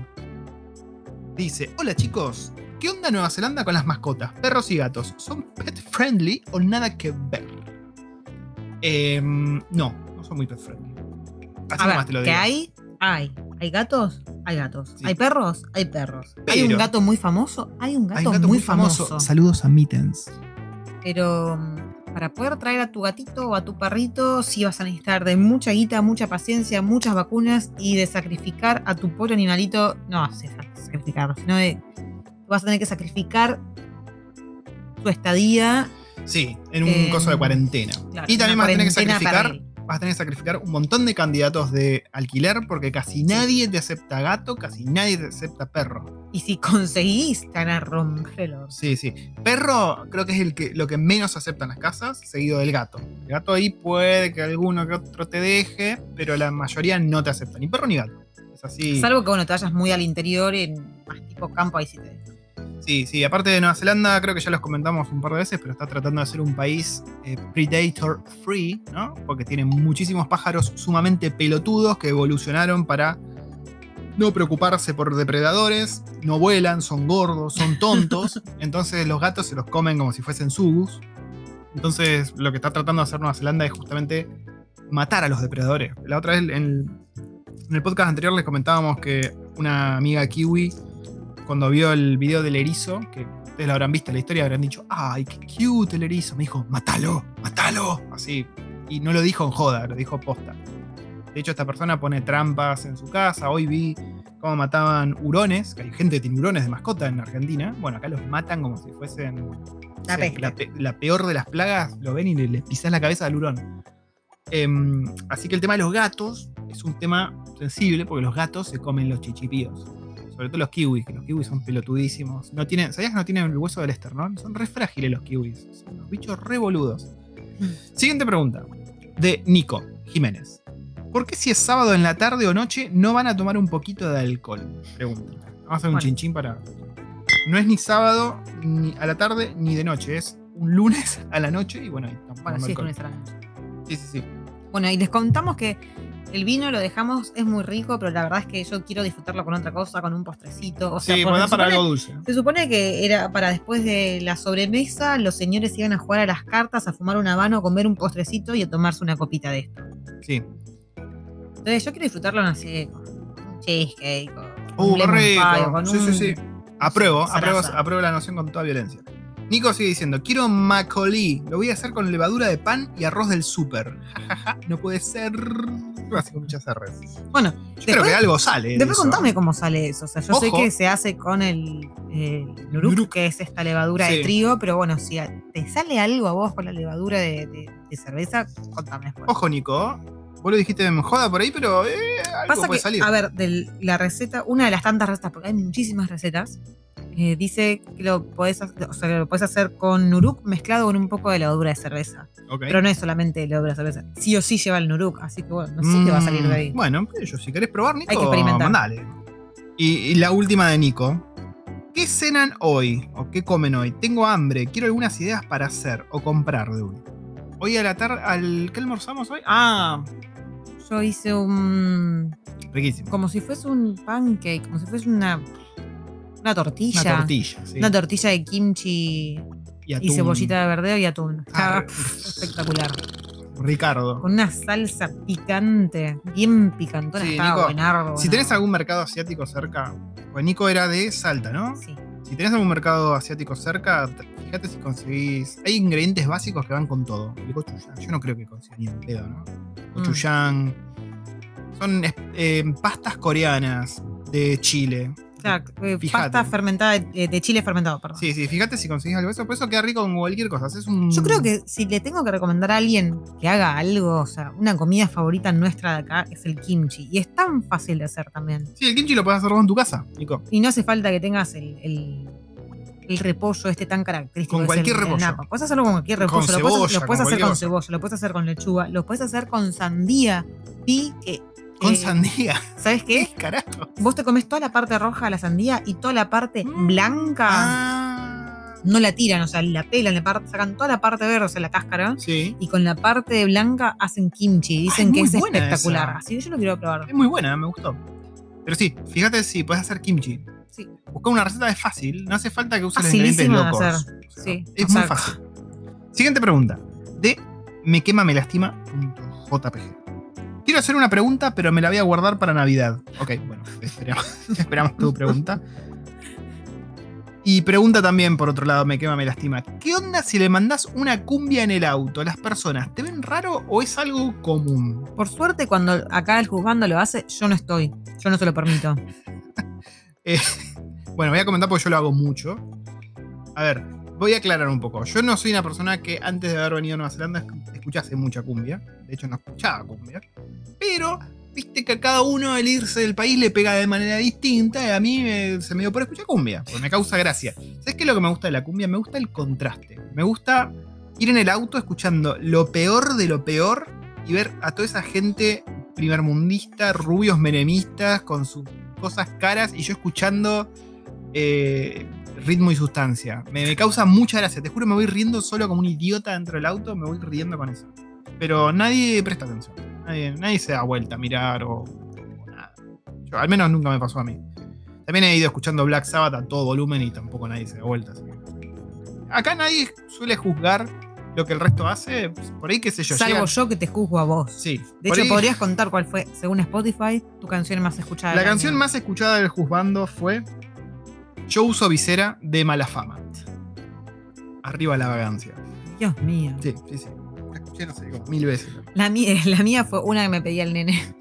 Dice: Hola chicos, ¿qué onda Nueva Zelanda con las mascotas, perros y gatos? ¿Son pet friendly o nada que ver? Em, no, no son muy pet friendly. Así A ver, nomás te lo ¿qué digo. hay? Hay. ¿Hay gatos? Hay gatos. Sí. ¿Hay perros? Hay perros. ¿Hay un gato muy famoso? Hay un gato, Hay un gato muy, famoso. Saludos a Mittens. Pero para poder traer a tu gatito o a tu perrito, sí vas a necesitar de mucha guita, mucha paciencia, muchas vacunas y de sacrificar a tu pobre animalito. No falta sacrificarlo, sino de. Vas a tener que sacrificar tu estadía. Sí, en un Em, coso de cuarentena. claro, y también vas a tener que cuarentena sacrificar. Vas a tener que sacrificar un montón de candidatos de alquiler porque casi nadie te acepta gato, casi nadie te acepta perro. Y si conseguís, te van a romper el orto. Sí, sí. Perro creo que es el que, lo que menos aceptan las casas, seguido del gato. El gato ahí puede que alguno que otro te deje, pero la mayoría no te aceptan. Ni perro ni gato. Es así. Salvo que bueno, te vayas muy al interior, en más tipo campo, ahí sí te. Sí, sí. Aparte de Nueva Zelanda, creo que ya los comentamos un par de veces, pero está tratando de ser un país eh, predator free, ¿no? Porque tiene muchísimos pájaros sumamente pelotudos que evolucionaron para no preocuparse por depredadores, no vuelan, son gordos, son tontos. entonces los gatos se los comen como si fuesen subus. Entonces lo que está tratando de hacer Nueva Zelanda es justamente matar a los depredadores. La otra vez en el, en el podcast anterior les comentábamos que una amiga kiwi cuando vio el video del erizo, que ustedes lo habrán visto en la historia, habrán dicho, ay, qué cute el erizo. Me dijo, matalo, matalo. Así. Y no lo dijo en joda, lo dijo posta. De hecho, esta persona pone trampas en su casa. Hoy vi cómo mataban hurones, que hay gente que tiene hurones de mascota en Argentina. Bueno, acá los matan como si fuesen La peor de las plagas. Lo ven y le, le pisás la cabeza al hurón. Em, así que el tema de los gatos es un tema sensible porque los gatos se comen los chichipíos. Sobre todo los kiwis, que los kiwis son pelotudísimos. No tienen, ¿Sabías que no tienen el hueso del esternón? Son re frágiles los kiwis. Son unos bichos re boludos. Siguiente pregunta. De Nico Jiménez. ¿Por qué si es sábado en la tarde o noche no van a tomar un poquito de alcohol? Pregunta. Vamos a hacer un Bueno. chinchín para. No es ni sábado ni a la tarde ni de noche, es un lunes a la noche y bueno, ahí estamos Bueno, sí, es lunes a la noche. Sí, sí, sí. Bueno, y les contamos que el vino lo dejamos, es muy rico, pero la verdad es que yo quiero disfrutarlo con otra cosa, con un postrecito. O sea, sí, se para supone- algo dulce. Se supone que era para después de la sobremesa, los señores iban a jugar a las cartas, a fumar un habano, a comer un postrecito y a tomarse una copita de esto. Sí. Entonces yo quiero disfrutarlo, sé, con un cheesecake, con Uh, un rico. pie, con Sí, un- sí, sí. Apruebo, apruebo, apruebo la noción con toda violencia. Nico sigue diciendo, quiero macolí, lo voy a hacer con levadura de pan y arroz del súper. Jajaja, no puede ser. Así con muchas R's. Bueno, Yo creo Después- que algo sale. de después eso. contame cómo sale eso. O sea, yo sé que se hace con el, el nuruk, Nuruk. que es esta levadura Sí. de trigo, pero bueno, si a- te sale algo a vos con la levadura de, de- de cerveza, contame después. Ojo, Nico. Vos lo dijiste en joda por ahí, pero eh, algo Pasa puede que, salir. a ver, de la receta, una de las tantas recetas, porque hay muchísimas recetas, eh, dice que lo podés, hacer, o sea, que lo podés hacer con nuruk mezclado con un poco de levadura de cerveza. Pero no es solamente levadura de cerveza. Sí o sí lleva el nuruk, así que bueno, no sé qué va a salir de ahí. Mm, Bueno, yo, si querés probar, Nico, Hay que experimentar. mandale. Y, y la última de Nico. ¿Qué cenan hoy? ¿O qué comen hoy? Tengo hambre, quiero algunas ideas para hacer o comprar de hoy. Hoy a la tarde, al, ¿qué almorzamos hoy? Ah, Yo hice un. riquísimo. como si fuese un pancake, como si fuese una. Una tortilla. Una tortilla, sí. Una tortilla de kimchi y, atún. cebollita de verdeo y atún. Ah, espectacular. Ricardo. Con una salsa picante, bien picantona. Sí, estaba Nico, buenardo, Si tenés algún mercado asiático cerca, pues Nico era de Salta, ¿no? Sí. Si tenés algún mercado asiático cerca, fíjate si conseguís. Hay ingredientes básicos que van con todo. El gochujang, yo no creo que consiga ni un pedo, ¿no? Mm. Gochujang. Son eh, pastas coreanas de Chile. Sea, eh, pasta fermentada de, de chile fermentado, perdón. Sí, sí, fíjate si conseguís algo de eso. Por eso queda rico con cualquier cosa. Un. Yo creo que si le tengo que recomendar a alguien que haga algo, o sea, una comida favorita nuestra de acá es el kimchi. Y es tan fácil de hacer también. Sí, el kimchi lo puedes hacer vos en tu casa, Nico. Y no hace falta que tengas el, el, el repollo este tan característico. Con es cualquier repollo. napa. Puedes hacerlo con cualquier Con repollo. lo puedes, cebolla, lo puedes con hacer con cosa. cebolla, lo puedes hacer con lechuga, lo puedes hacer con sandía. Vi que. Con eh, sandía. ¿Sabes ¿Qué qué? carajo? Vos te comes toda la parte roja de la sandía y toda la parte Mm. blanca Ah. no la tiran, o sea, la pelan, la parte, sacan toda la parte verde, o sea, la cáscara. Sí. Y con la parte blanca hacen kimchi. Dicen Ay, que es espectacular. esa. Así que yo lo quiero probar. Es muy buena, me gustó. Pero sí, fíjate si puedes hacer kimchi. Sí. Buscar una receta es fácil, no hace falta que uses los ingredientes locos. O sea, Sí, Es muy sea, fácil. Siguiente pregunta. De me quema me lastima.jpg. Quiero hacer una pregunta, pero me la voy a guardar para Navidad. Ok, bueno, esperamos, esperamos tu pregunta. Y pregunta también, por otro lado, me quema, me lastima. ¿Qué onda si le mandás una cumbia en el auto? ¿Las personas te ven raro o es algo común? Por suerte, cuando acá el juzgando lo hace, yo no estoy. Yo no se lo permito. Eh, bueno, voy a comentar porque yo lo hago mucho. A ver, voy a aclarar un poco. Yo no soy una persona que antes de haber venido a Nueva Zelanda esc- escuchase mucha cumbia. De hecho, no escuchaba cumbia. Pero, viste que a cada uno el irse del país le pega de manera distinta. Y a mí me- se me dio por escuchar cumbia. Porque me causa gracia. ¿Sabes qué es lo que me gusta de la cumbia? Me gusta el contraste. Me gusta ir en el auto escuchando lo peor de lo peor y ver a toda esa gente primermundista, rubios menemistas, con sus cosas caras y yo escuchando eh, ritmo y sustancia. Me, me causa mucha gracia. Te juro, me voy riendo solo como un idiota dentro del auto, me voy riendo con eso. Pero nadie presta atención. Nadie, nadie se da vuelta a mirar o, o nada. Yo, al menos nunca me pasó a mí. También he ido escuchando Black Sabbath a todo volumen y tampoco nadie se da vuelta. así que- Acá nadie suele juzgar lo que el resto hace. Por ahí, qué sé yo. Salvo llegan- yo que te juzgo a vos. Sí. De hecho, ahí- podrías contar cuál fue, según Spotify, tu canción más escuchada. La del canción año? más escuchada del Juzbando fue Yo uso visera de mala fama. Arriba la vagancia. Dios mío. Sí, sí, sí. La escuché, no sé, como mil veces. La mía, la mía fue una que me pedía el nene.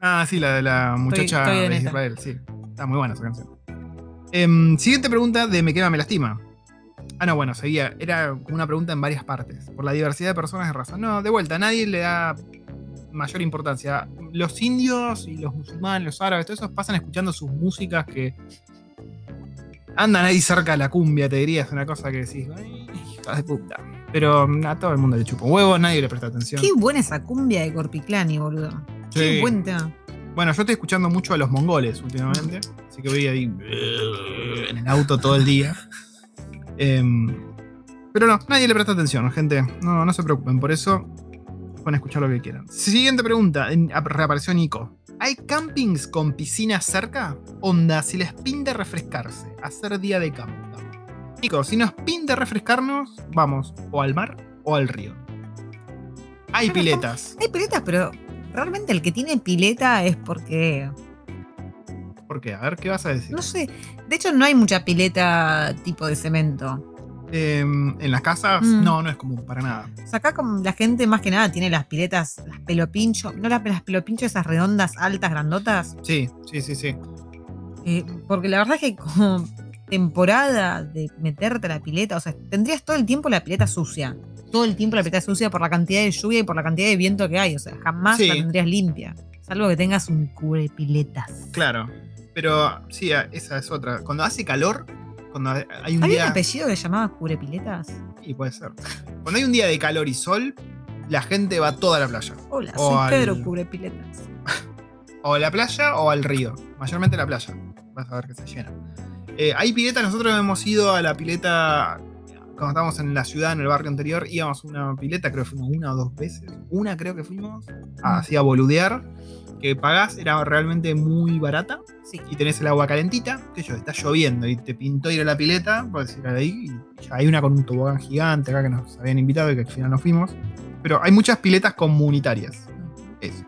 Ah, sí, la de la muchacha estoy de de. Israel, sí. Está muy buena esa canción. Em, siguiente pregunta de Me quema, me lastima. Ah, no, bueno, seguía. Era como una pregunta en varias partes. Por la diversidad de personas de raza. No, de vuelta, nadie le da mayor importancia. Los indios y los musulmanes, los árabes, todos esos pasan escuchando sus músicas que andan ahí cerca de la cumbia, te diría. Es una cosa que decís, "Ay, hijas de puta. Pero mm, a todo el mundo le chupa un huevo, nadie le presta atención. Qué buena esa cumbia de Corpiclani, boludo. Sí. Qué buen tema. Bueno, yo estoy escuchando mucho a los mongoles últimamente, así que voy ahí en el auto todo el día. Em, pero no, nadie le presta atención, gente. No, no se preocupen por eso. Pueden escuchar lo que quieran. Siguiente pregunta. reapareció Nico. ¿Hay campings con piscina cerca? Onda, si les pinta refrescarse, hacer día de campo. Nico, si nos pinta refrescarnos, vamos o al mar o al río. Hay Pero piletas. Hay piletas, pero realmente el que tiene pileta es porque. ¿Por qué? A ver, ¿qué vas a decir? No sé. De hecho, no hay mucha pileta tipo de cemento. Em, en las casas, Mm. no, no es común para nada. O sea, acá como la gente más que nada tiene las piletas, las pelopincho. ¿No las, las pelopincho esas redondas, altas, grandotas? Sí, sí, sí, sí. Eh, porque la verdad es que como temporada de meterte a la pileta, o sea, tendrías todo el tiempo la pileta sucia. Todo el tiempo la pileta sucia por la cantidad de lluvia y por la cantidad de viento que hay. O sea, jamás Sí. la tendrías limpia. Salvo que tengas un cubre piletas. Claro. Pero sí, esa es otra. Cuando hace calor, cuando hay un ¿Había un apellido que se llamaba cubre piletas? Y puede ser. Cuando hay un día de calor y sol, la gente va toda a la playa. Hola, O soy al- Pedro Cubre Piletas. O a la playa o al río. Mayormente la playa. Vas a ver que se llena. Eh, hay piletas, nosotros hemos ido a la pileta. Cuando estábamos en la ciudad, en el barrio anterior, íbamos a una pileta, creo que fuimos una o dos veces. Una creo que fuimos. Así a boludear. Que pagás, era realmente muy barata. Sí. y tenés el agua calentita, que yo, está lloviendo y te pintó ir a la pileta, puedes ir ahí, y ya hay una con un tobogán gigante acá que nos habían invitado y que al final no fuimos. Pero hay muchas piletas comunitarias, eso.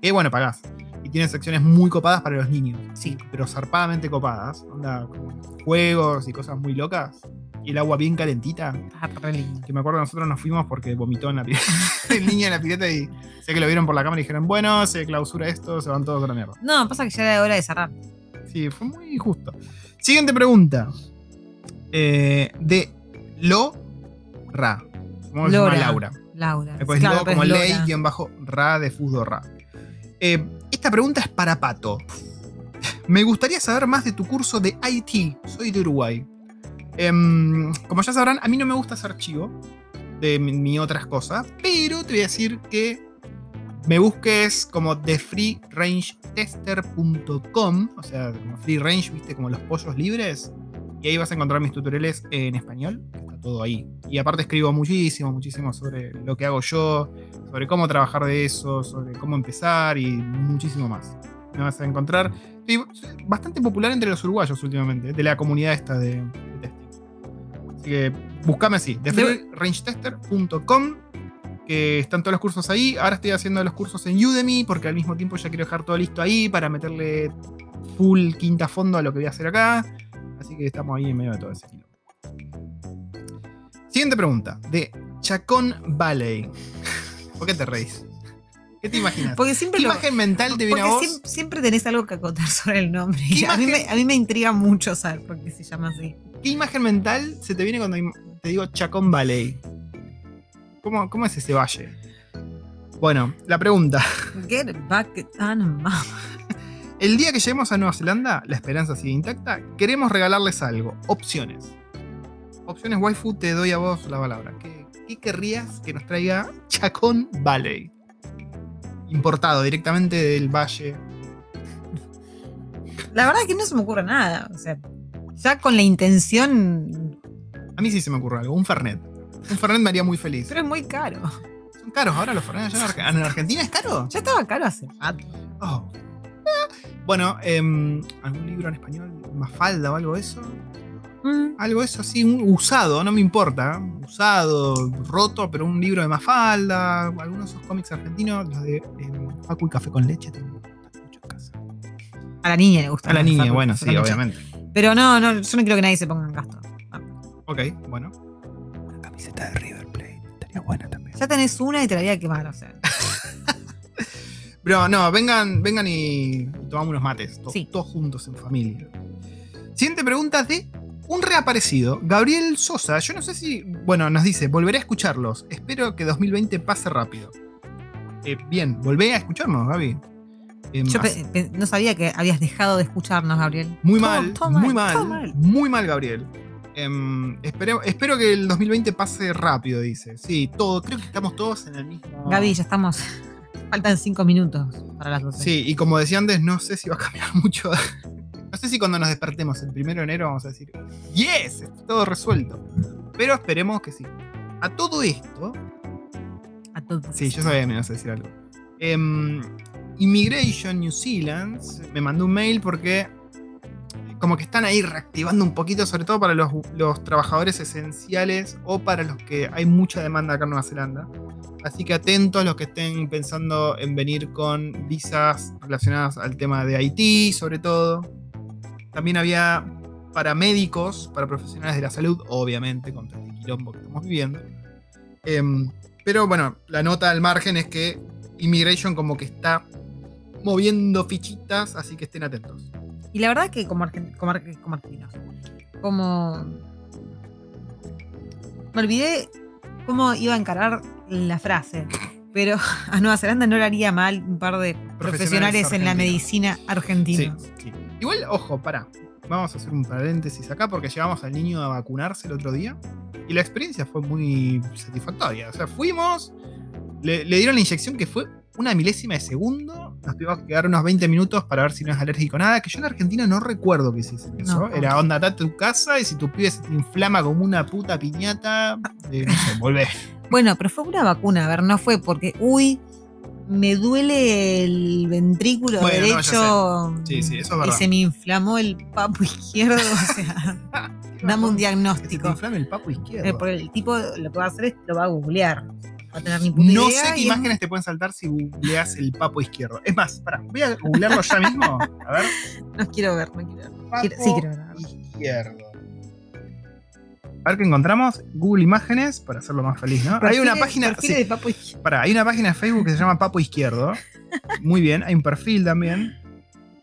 Que bueno, pagás. Y tienen secciones muy copadas para los niños. Sí. Pero zarpadamente copadas. Onda, con juegos y cosas muy locas. Y el agua bien calentita. Está re lindo. Que me acuerdo nosotros nos fuimos porque vomitó en la pileta. el niño en la pileta y sé que lo vieron por la cámara y dijeron, bueno, se clausura esto, se van todos a la mierda. No, pasa que ya era hora de cerrar. Sí, fue muy justo. Siguiente pregunta. Eh, de Lo Ra. ¿Cómo se llama Lora. Laura? Laura. Después Claro, Lo como ley, guion bajo Ra de Fusdo Ra. Eh, esta pregunta es para Pato. Me gustaría saber más de tu curso de IT. Soy de Uruguay. Em, como ya sabrán, a mí no me gusta hacer archivo de mi, otras cosas, pero te voy a decir que me busques como thefreerangetester.com, o sea, como free range, viste, como los pollos libres, y ahí vas a encontrar mis tutoriales en español, está todo ahí. Y aparte escribo muchísimo, muchísimo sobre lo que hago yo, sobre cómo trabajar de eso, sobre cómo empezar y muchísimo más. Me vas a encontrar. Estoy bastante popular entre los uruguayos últimamente, de la comunidad esta de, de que buscame así, thefreerangetester.com que están todos los cursos ahí. Ahora estoy haciendo los cursos en Udemy porque al mismo tiempo ya quiero dejar todo listo ahí para meterle full quinta fondo a lo que voy a hacer acá. Así que estamos ahí en medio de todo ese estilo. Siguiente pregunta, de Chacón Valley. ¿Por qué te reís? ¿Qué te imaginas? Porque siempre ¿Qué lo- imagen mental te viene a vos? siem- siempre tenés algo que acotar sobre el nombre. ¿Qué Y a, mí me, imagen? a mí me intriga mucho saber por qué se llama así. ¿Qué imagen mental se te viene cuando te digo Chacón Valley? ¿Cómo, cómo es ese valle? Bueno, la pregunta. Get back on. El día que lleguemos a Nueva Zelanda, la esperanza sigue intacta, queremos regalarles algo. Opciones. Opciones waifu, te doy a vos la palabra. ¿Qué, qué querrías que nos traiga Chacón Valley? Importado directamente del valle. La verdad es que no se me ocurre nada. O sea, ya con la intención. A mí sí se me ocurre algo. Un Fernet. Un Fernet me haría muy feliz. Pero es muy caro. Son caros ahora los Fernet. en Arge- ¿En Argentina es caro? Ya estaba caro hace rato. Oh. Bueno, em, ¿algún libro en español? ¿Mafalda o algo de eso? Mm, Algo eso así, un usado, no me importa. ¿eh? Usado, roto, pero un libro de Mafalda. Algunos de esos cómics argentinos, los de em, Facu y Café con Leche, mucho en casa. A la niña le gusta. A la niña, Facu, bueno, sí, leche. obviamente. Pero no, no, yo no quiero que nadie se ponga en gasto. Ok, bueno. Una camiseta de River Plate, estaría buena también. Ya tenés una y te la voy a quemar, o sea. Pero no, vengan, vengan y tomamos unos mates, to- Sí. todos juntos en familia. Siguiente pregunta de un reaparecido, Gabriel Sosa. Yo no sé si, bueno, nos dice, volveré a escucharlos. Espero que 2020 pase rápido. Eh, bien, volvé a escucharnos, Gaby. Eh, Yo hace- pe- pe- no sabía que habías dejado de escucharnos, Gabriel. muy Todo- mal, todo muy mal, todo mal, mal. muy mal, Gabriel. Em, espero, espero que el 2020 pase rápido, dice. Sí, todo, creo que estamos todos en el mismo. Gaby, ya estamos. Faltan cinco minutos para las 12. Sí, y como decía antes, no sé si va a cambiar mucho. No sé si cuando nos despertemos el primero de enero vamos a decir, ¡Yes! Está todo resuelto. Pero esperemos que sí. A todo esto, A todos. Sí, yo sabía que me ibas a decir algo. Em, Immigration New Zealand me mandó un mail porque como que están ahí reactivando un poquito, sobre todo para los, los trabajadores esenciales o para los que hay mucha demanda acá en Nueva Zelanda. Así que atentos los que estén pensando en venir con visas relacionadas al tema de Haití, sobre todo. También había para médicos, para profesionales de la salud, obviamente, con todo este quilombo que estamos viviendo. Em, pero bueno, la nota al margen es que Immigration como que está moviendo fichitas, así que estén atentos. Y la verdad que como, argen- como, ar- como argentinos, como... Me olvidé cómo iba a encarar la frase, pero a Nueva Zelanda no le haría mal un par de profesionales en la medicina Sí, argentinos. sí. Igual, ojo, pará. Vamos a hacer un paréntesis acá porque llevamos al niño a vacunarse el otro día y la experiencia fue muy satisfactoria. O sea, fuimos, le, le dieron la inyección que fue una milésima de segundo. Nos tuvimos que quedar unos 20 minutos para ver si no es alérgico a nada. Que yo en Argentina no recuerdo que hiciesen eso. No. Era onda, date a tu casa y si tu pibe se te inflama como una puta piñata, eh, no sé, volvé. Bueno, pero fue una vacuna, a ver, no fue porque, uy, me duele el ventrículo Bueno, no, ya derecho Sí, sí, eso es y verdad. se me inflamó el papo izquierdo, o sea, dame un Que se diagnóstico. inflame el papo izquierdo. Eh, porque el tipo lo que va a hacer es lo va a googlear. Va a tener ni puta No idea sé qué y es- imágenes te pueden saltar si googleas el papo izquierdo. Es más, pará, voy a googlearlo ya mismo. A ver. No quiero ver, no quiero ver. Papo sí quiero ver. izquierdo. A ver qué encontramos. Google Imágenes para hacerlo más feliz, ¿no? hay una página. sí, de papo pará, hay una página de Facebook que se llama Papo Izquierdo. Muy bien, hay un perfil también.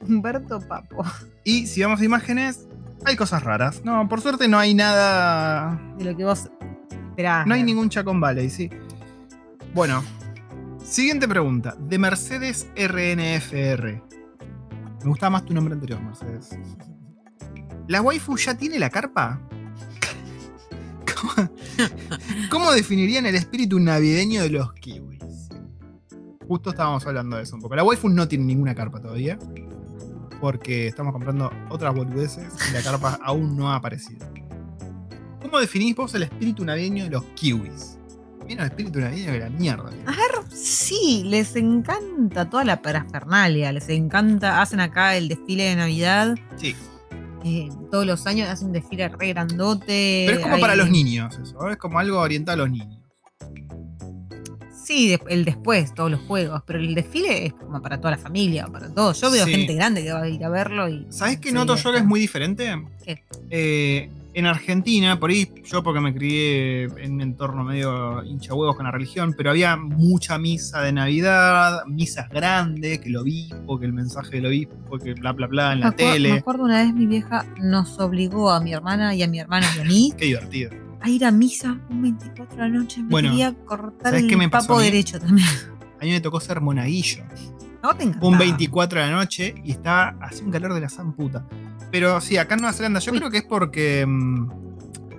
Humberto Papo. Y si vamos a imágenes, hay cosas raras. No, por suerte no hay nada. De lo que vos esperás. No hay ningún Chacon Valley, sí. Bueno, siguiente pregunta. De Mercedes RNFR. Me gustaba más tu nombre anterior, Mercedes. ¿La waifu ya tiene la carpa? ¿Cómo, cómo definirían el espíritu navideño de los kiwis? Justo estábamos hablando de eso un poco. La waifu no tiene ninguna carpa todavía. Porque estamos comprando otras boludeces y la carpa aún no ha aparecido. ¿Cómo definís vos el espíritu navideño de los kiwis? Mira el espíritu navideño de la mierda. tío. Sí, les encanta toda la parafernalia. Les encanta. Hacen acá el desfile de Navidad. Sí. Eh, todos los años hacen un desfile re grandote. Pero es como hay- para los niños eso, es como algo orientado a los niños. Sí, el después, todos los juegos. Pero el desfile es como para toda la familia, para todos. Yo veo Sí. gente grande que va a ir a verlo y. ¿Sabés qué se noto yo que es muy diferente? ¿Qué? Eh, en Argentina, por ahí yo porque me crié en un entorno medio hincha huevos con la religión, pero había mucha misa de Navidad, misas grandes, que el obispo, que el mensaje del obispo, que bla bla bla en la me, acuer- me tele. acuerdo una vez mi vieja nos obligó a mi hermana y a mi hermana y a mí Qué divertido. a ir a misa un 24 de la noche. Me Bueno, quería cortar ¿sabés el me papo derecho también. A mí me tocó ser monaguillo. No te encantaba. un 24 de la noche y estaba así un calor de la san puta. Pero sí, acá en Nueva Zelanda yo Uy. creo que es porque mm,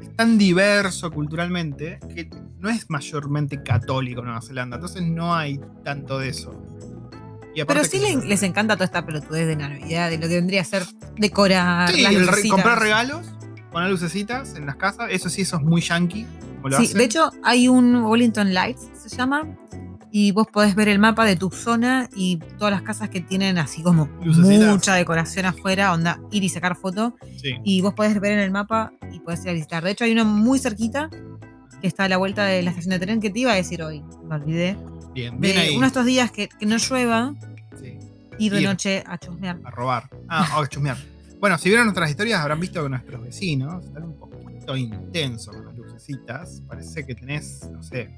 es tan diverso culturalmente que no es mayormente católico Nueva Zelanda, entonces no hay tanto de eso. Y Pero sí les encanta toda esta pelotudez de Navidad, de lo que vendría a ser decorar. Sí, las el re- lucecitas. comprar regalos, poner lucecitas en las casas, eso sí, eso es muy yankee. como lo Sí, hacen. de hecho hay un Wellington Lights, se llama, y vos podés ver el mapa de tu zona y todas las casas que tienen así como Lucecitas. mucha decoración afuera, onda, ir y sacar foto, Sí. y vos podés ver en el mapa y podés ir a visitar. De hecho hay uno muy cerquita que está a la vuelta de la estación de tren que te iba a decir hoy, me olvidé. Bien, De bien ahí. uno de estos días que, que no llueva, Sí, ir de Ir. noche a chusmear. a robar. Ah, a chusmear. Bueno, si vieron nuestras historias habrán visto que nuestros vecinos están un poquito intensos con las lucecitas. Parece que tenés, no sé,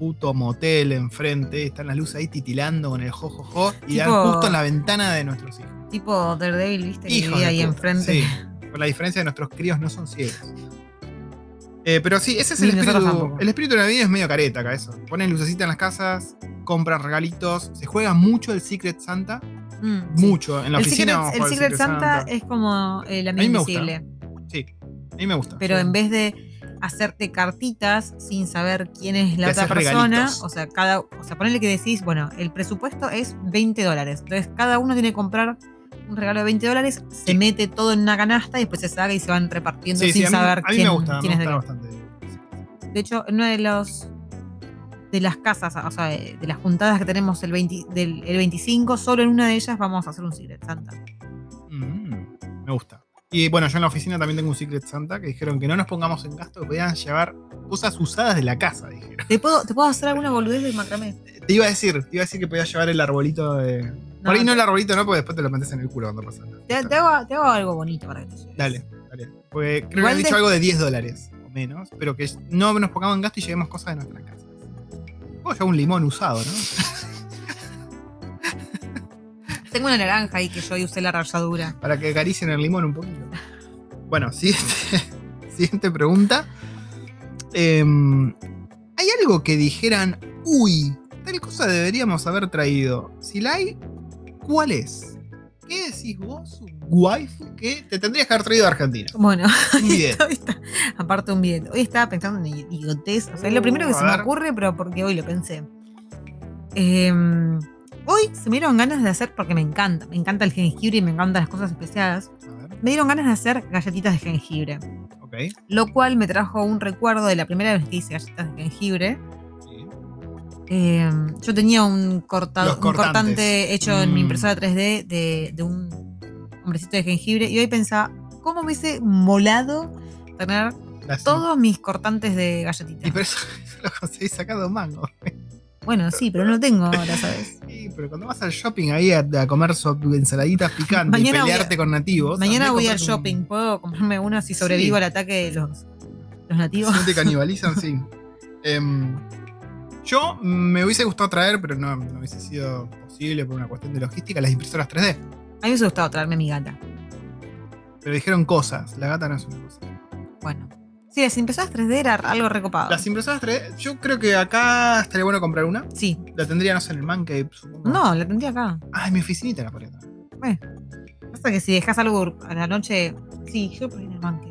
puto motel enfrente, están las luces ahí titilando con el jojojo y dan justo en la ventana de nuestros hijos. Tipo Daredevil, viste, que vivía de ahí puta. enfrente. Sí, con la diferencia de nuestros críos no son ciegos. Eh, pero sí, ese es el espíritu. El espíritu navideño es medio careta acá, eso. Ponen lucecitas en las casas, compran regalitos, se juega mucho el Secret Santa. Mm, sí. Mucho. En la el oficina Secret, el jugar Secret Santa, es como el amigo invisible. Sí, a mí me gusta. Pero Sí. en vez de hacerte cartitas sin saber quién es la otra persona. regalitos. O sea, cada, o sea, ponele que decís, bueno, el presupuesto es 20 dólares. Entonces, cada uno tiene que comprar un regalo de 20 dólares, se mete todo en una canasta y después se saca y se van repartiendo Sí, sin sí, a mí, saber a mí quién, me gusta, quién me es de bastante. De hecho, en una de los de las casas, o sea, de, de las juntadas que tenemos el, 20 del, el 25, solo en una de ellas vamos a hacer un Secret Santa. Mm, me gusta. Y bueno, yo en la oficina también tengo un Secret Santa que dijeron que no nos pongamos en gasto, que podían llevar cosas usadas de la casa, dijeron. ¿Te puedo, ¿Te puedo hacer alguna boludez de macramé? Te iba a decir, te iba a decir que podías llevar el arbolito de. Por ahí no el arbolito, no, porque después te lo metes en el culo cuando pasa. Te, te hago, te hago algo bonito para que te lleves. Dale, dale. Porque creo que han dicho de- algo de 10 dólares o menos, pero que no nos pongamos en gasto y llevemos cosas de nuestra casa. Puedo llevar un limón usado, ¿no? Tengo una naranja ahí que yo hoy usé la ralladura. Para que acaricien el limón un poquito. Bueno, siguiente, siguiente pregunta. Em, ¿Hay algo que dijeran, uy, tal cosa deberíamos haber traído? Si la hay, ¿cuál es? ¿Qué decís vos, waifu, que te tendrías que haber traído a Argentina? Bueno, Un está- aparte un video. Hoy estaba pensando en idiotez. O sea, es lo primero que Uh, se me ocurre, pero porque hoy lo pensé. Em, hoy se me dieron ganas de hacer, porque me encanta, me encanta el jengibre y me encantan las cosas especiadas. Me dieron ganas de hacer galletitas de jengibre. ok. Lo cual me trajo un recuerdo de la primera vez que hice galletas de jengibre. sí. Eh, yo tenía un, un cortante hecho en mi Mm. impresora 3D de, de un hombrecito de jengibre y hoy pensaba, ¿cómo me hubiese molado tener Las- todos mis cortantes de Y galletitas? pero eso, eso lo conseguís sacado mango. Bueno, sí, pero no lo tengo ahora, ¿sabes? Pero cuando vas al shopping ahí a, a comer so- ensaladitas picantes Mañana y a- pelearte con nativos. Mañana voy al un- shopping, ¿puedo comprarme uno si sobrevivo Sí. al ataque de los, los nativos? Si no te canibalizan, sí. Em, yo me hubiese gustado traer, pero no, no hubiese sido posible por una cuestión de logística, las impresoras 3D. A mí me hubiese gustado traerme mi gata. Pero dijeron cosas. La gata no es una cosa. Bueno. Sí, las impresoras 3D era algo recopado. Las impresoras 3D, yo creo que acá estaría bueno comprar una. Sí. La tendría, no sé, en el Man Cave, supongo. No, la tendría acá. Ah, en mi oficinita la podría traer. Pasa que si dejas algo a la noche. Sí, yo por ahí en el banque.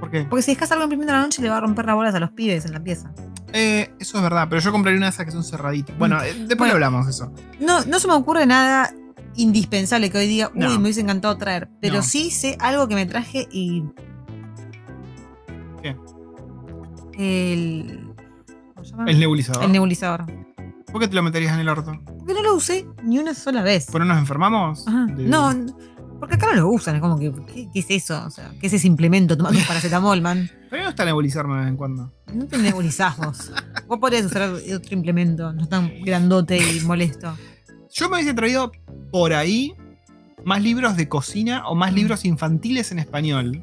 ¿Por qué? Porque si dejas algo imprimiendo a la noche le va a romper las bolas a los pibes en la pieza. Eh, eso es verdad, pero yo compraría una de esas que son cerraditas. Bueno, eh, después Bueno. hablamos de eso. No, no se me ocurre nada indispensable que hoy diga, uy, No. me hubiese encantado traer. Pero No. sí sé algo que me traje y. ¿Qué? El. ¿Cómo se llama? El nebulizador. El nebulizador. ¿Por qué te lo meterías en el orto? Porque no lo usé ni una sola vez. ¿Por no nos enfermamos? Ajá. De- No, n- porque acá no lo usan. Es como que, ¿qué, qué es eso? O sea, ¿qué es ese implemento tomando un paracetamol, man? A mí me gusta nebulizarme de vez en cuando. No te nebulizás vos. Vos podrías usar otro implemento, no tan grandote y molesto. Yo me hubiese traído por ahí más libros de cocina o más Mm. libros infantiles en español.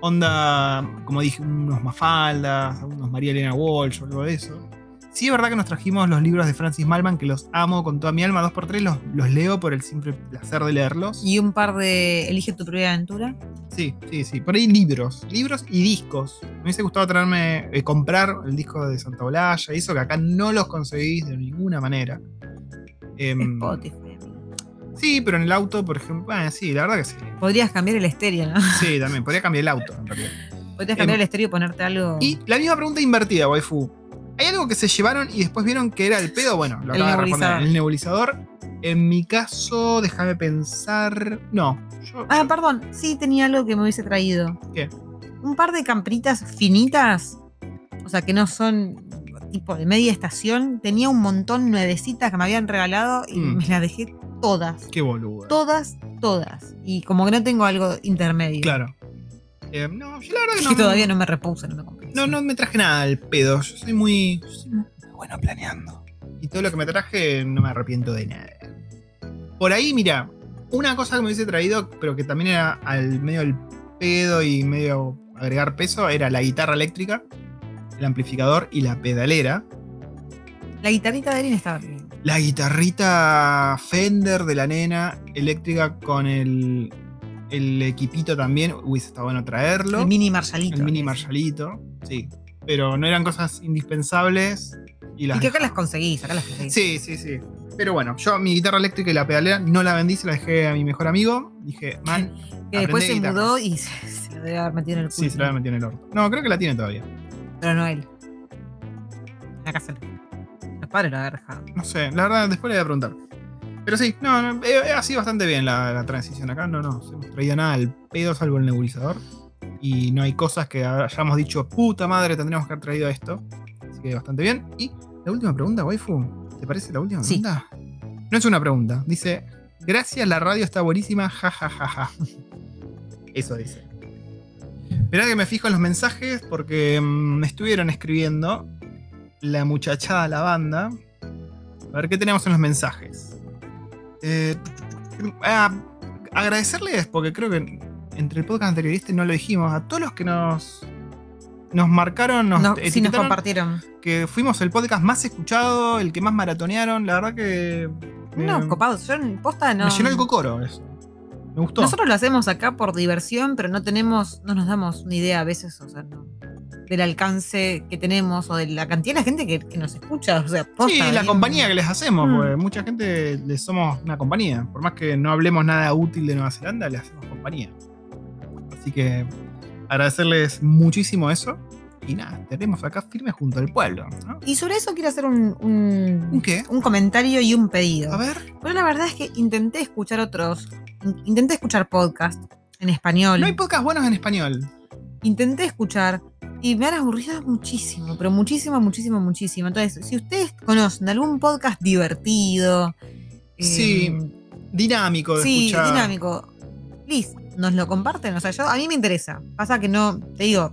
Onda, como dije, unos Mafaldas, unos María Elena Walsh o algo de eso. Sí, es verdad que nos trajimos los libros de Francis Malman, que los amo con toda mi alma, dos por tres, los, los leo por el simple placer de leerlos. Y un par de Elige tu primera aventura. Sí, sí, sí. Por ahí libros. Libros y discos. Me hubiese gustado traerme, eh, comprar el disco de Santa Olalla y eso que acá no los conseguís de ninguna manera. Em, Spotify. Sí, pero en el auto, por ejemplo. Bueno, sí, la verdad que sí. Podrías cambiar el estéreo, ¿no? Sí, también. Podría cambiar el auto, en realidad. Podrías cambiar Em, el estéreo y ponerte algo. Y la misma pregunta invertida, waifu. ¿Hay algo que se llevaron y después vieron que era el pedo? Bueno, lo acaba de responder. El nebulizador. En mi caso, déjame pensar. No. Yo, Ah, perdón. Sí, tenía algo que me hubiese traído. ¿Qué? Un par de campritas finitas. O sea, que no son tipo de media estación. Tenía un montón nuevecitas que me habían regalado y Mm. me las dejé todas. Qué boludo. Todas, todas. Y como que no tengo algo intermedio. Claro. Eh, no, yo la verdad que Que no. todavía no me repuse, no me compré. No, no me traje nada al pedo. Yo soy muy, soy muy bueno planeando. Y todo lo que me traje no me arrepiento de nada. Por ahí, mira, una cosa que me hubiese traído, pero que también era al medio del pedo y medio agregar peso, era la guitarra eléctrica, el amplificador y la pedalera. La guitarrita de Erin estaba bien. La guitarrita Fender de la nena eléctrica con el, el equipito también. Hubiese estado bueno traerlo. El mini Marshallito. El mini Marshallito, sí. Pero no eran cosas indispensables. Y, las Y que acá las conseguís, acá las conseguís. Sí, sí, sí. Pero bueno, yo mi guitarra eléctrica y la pedalera no la vendí, se la dejé a mi mejor amigo. Dije, man, Que después se guitarra. mudó y se, debe haber metido en el culo. sí, se la había metido en el orto. No, creo que la tiene todavía. Pero no él. La casa. Lo habían dejado. No sé, la verdad, después le voy a preguntar. Pero sí, no, no, eh, ha sido bastante bien la, la transición acá. No, no, se hemos traído nada al pedo salvo el nebulizador. Y no hay cosas que hayamos dicho, puta madre, tendríamos que haber traído esto. Así que bastante bien. Y la última pregunta, waifu. ¿Te parece la última Sí. pregunta? No es una pregunta. Dice, gracias, la radio está buenísima, ja, ja, ja, ja. Eso dice. Esperá que me fijo en los mensajes porque mm, me estuvieron escribiendo la muchachada, la banda. A ver qué tenemos en los mensajes. Eh, ah, agradecerles, porque creo que entre el podcast anterior y este no lo dijimos, a todos los que nos, nos marcaron, nos No, sí, nos etiquetaron, compartieron. que fuimos el podcast más escuchado, el que más maratonearon. La verdad que. No, copados. Yo en posta no. Me llenó el cocoro eso. Me gustó. Nosotros lo hacemos acá por diversión, pero no tenemos, no nos damos una idea a veces, o sea, no, del alcance que tenemos o de la cantidad de gente que, que nos escucha. O sea, posta, Sí, la bien- compañía que les hacemos, Mm. porque mucha gente le somos una compañía. Por más que no hablemos nada útil de Nueva Zelanda, le hacemos compañía. Así que agradecerles muchísimo eso. Y nada, tenemos acá firme junto al pueblo. ¿no? Y sobre eso quiero hacer un, un, ¿Un qué? un comentario y un pedido. A ver, Pero la verdad es que intenté escuchar otros, in- intenté escuchar podcast en español, no hay podcasts buenos en español. intenté escuchar y me han aburrido muchísimo, pero muchísimo, muchísimo, muchísimo. Entonces, si ustedes conocen algún podcast divertido, eh, Sí, Dinámico de sí, escuchar. dinámico, please, nos lo comparten. O sea, yo, a mí me interesa. Pasa que no, te digo,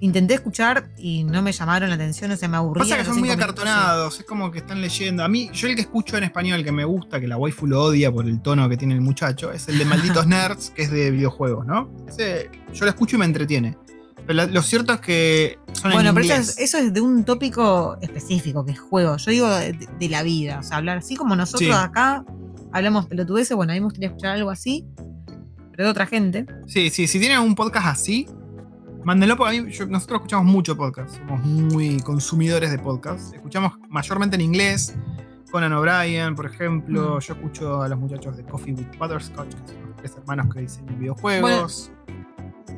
intenté escuchar y no me llamaron la atención, o sea, me aburría. Pasa que son muy acartonados, es como que están leyendo. A mí, yo el que escucho en español que me gusta, que la waifu lo odia por el tono que tiene el muchacho, es el de Malditos Nerds, que es de videojuegos, ¿no? Ese, yo lo escucho y me entretiene. Pero lo cierto es que son Bueno, en pero eso es, eso es de un tópico específico, que es juego. Yo digo de, de la vida. O sea, hablar así como nosotros Sí. acá hablamos pelotudeces. Bueno, a mí me gustaría escuchar algo así, pero de otra gente. Sí, sí, si tienen un podcast así, mándenlo porque a mí, yo- nosotros escuchamos mucho podcast. Somos muy consumidores de podcast. Escuchamos mayormente en inglés. Conan O'Brien, por ejemplo. Mm. Yo escucho a los muchachos de Coffee with Butterscotch, que son los tres hermanos que diseñan videojuegos.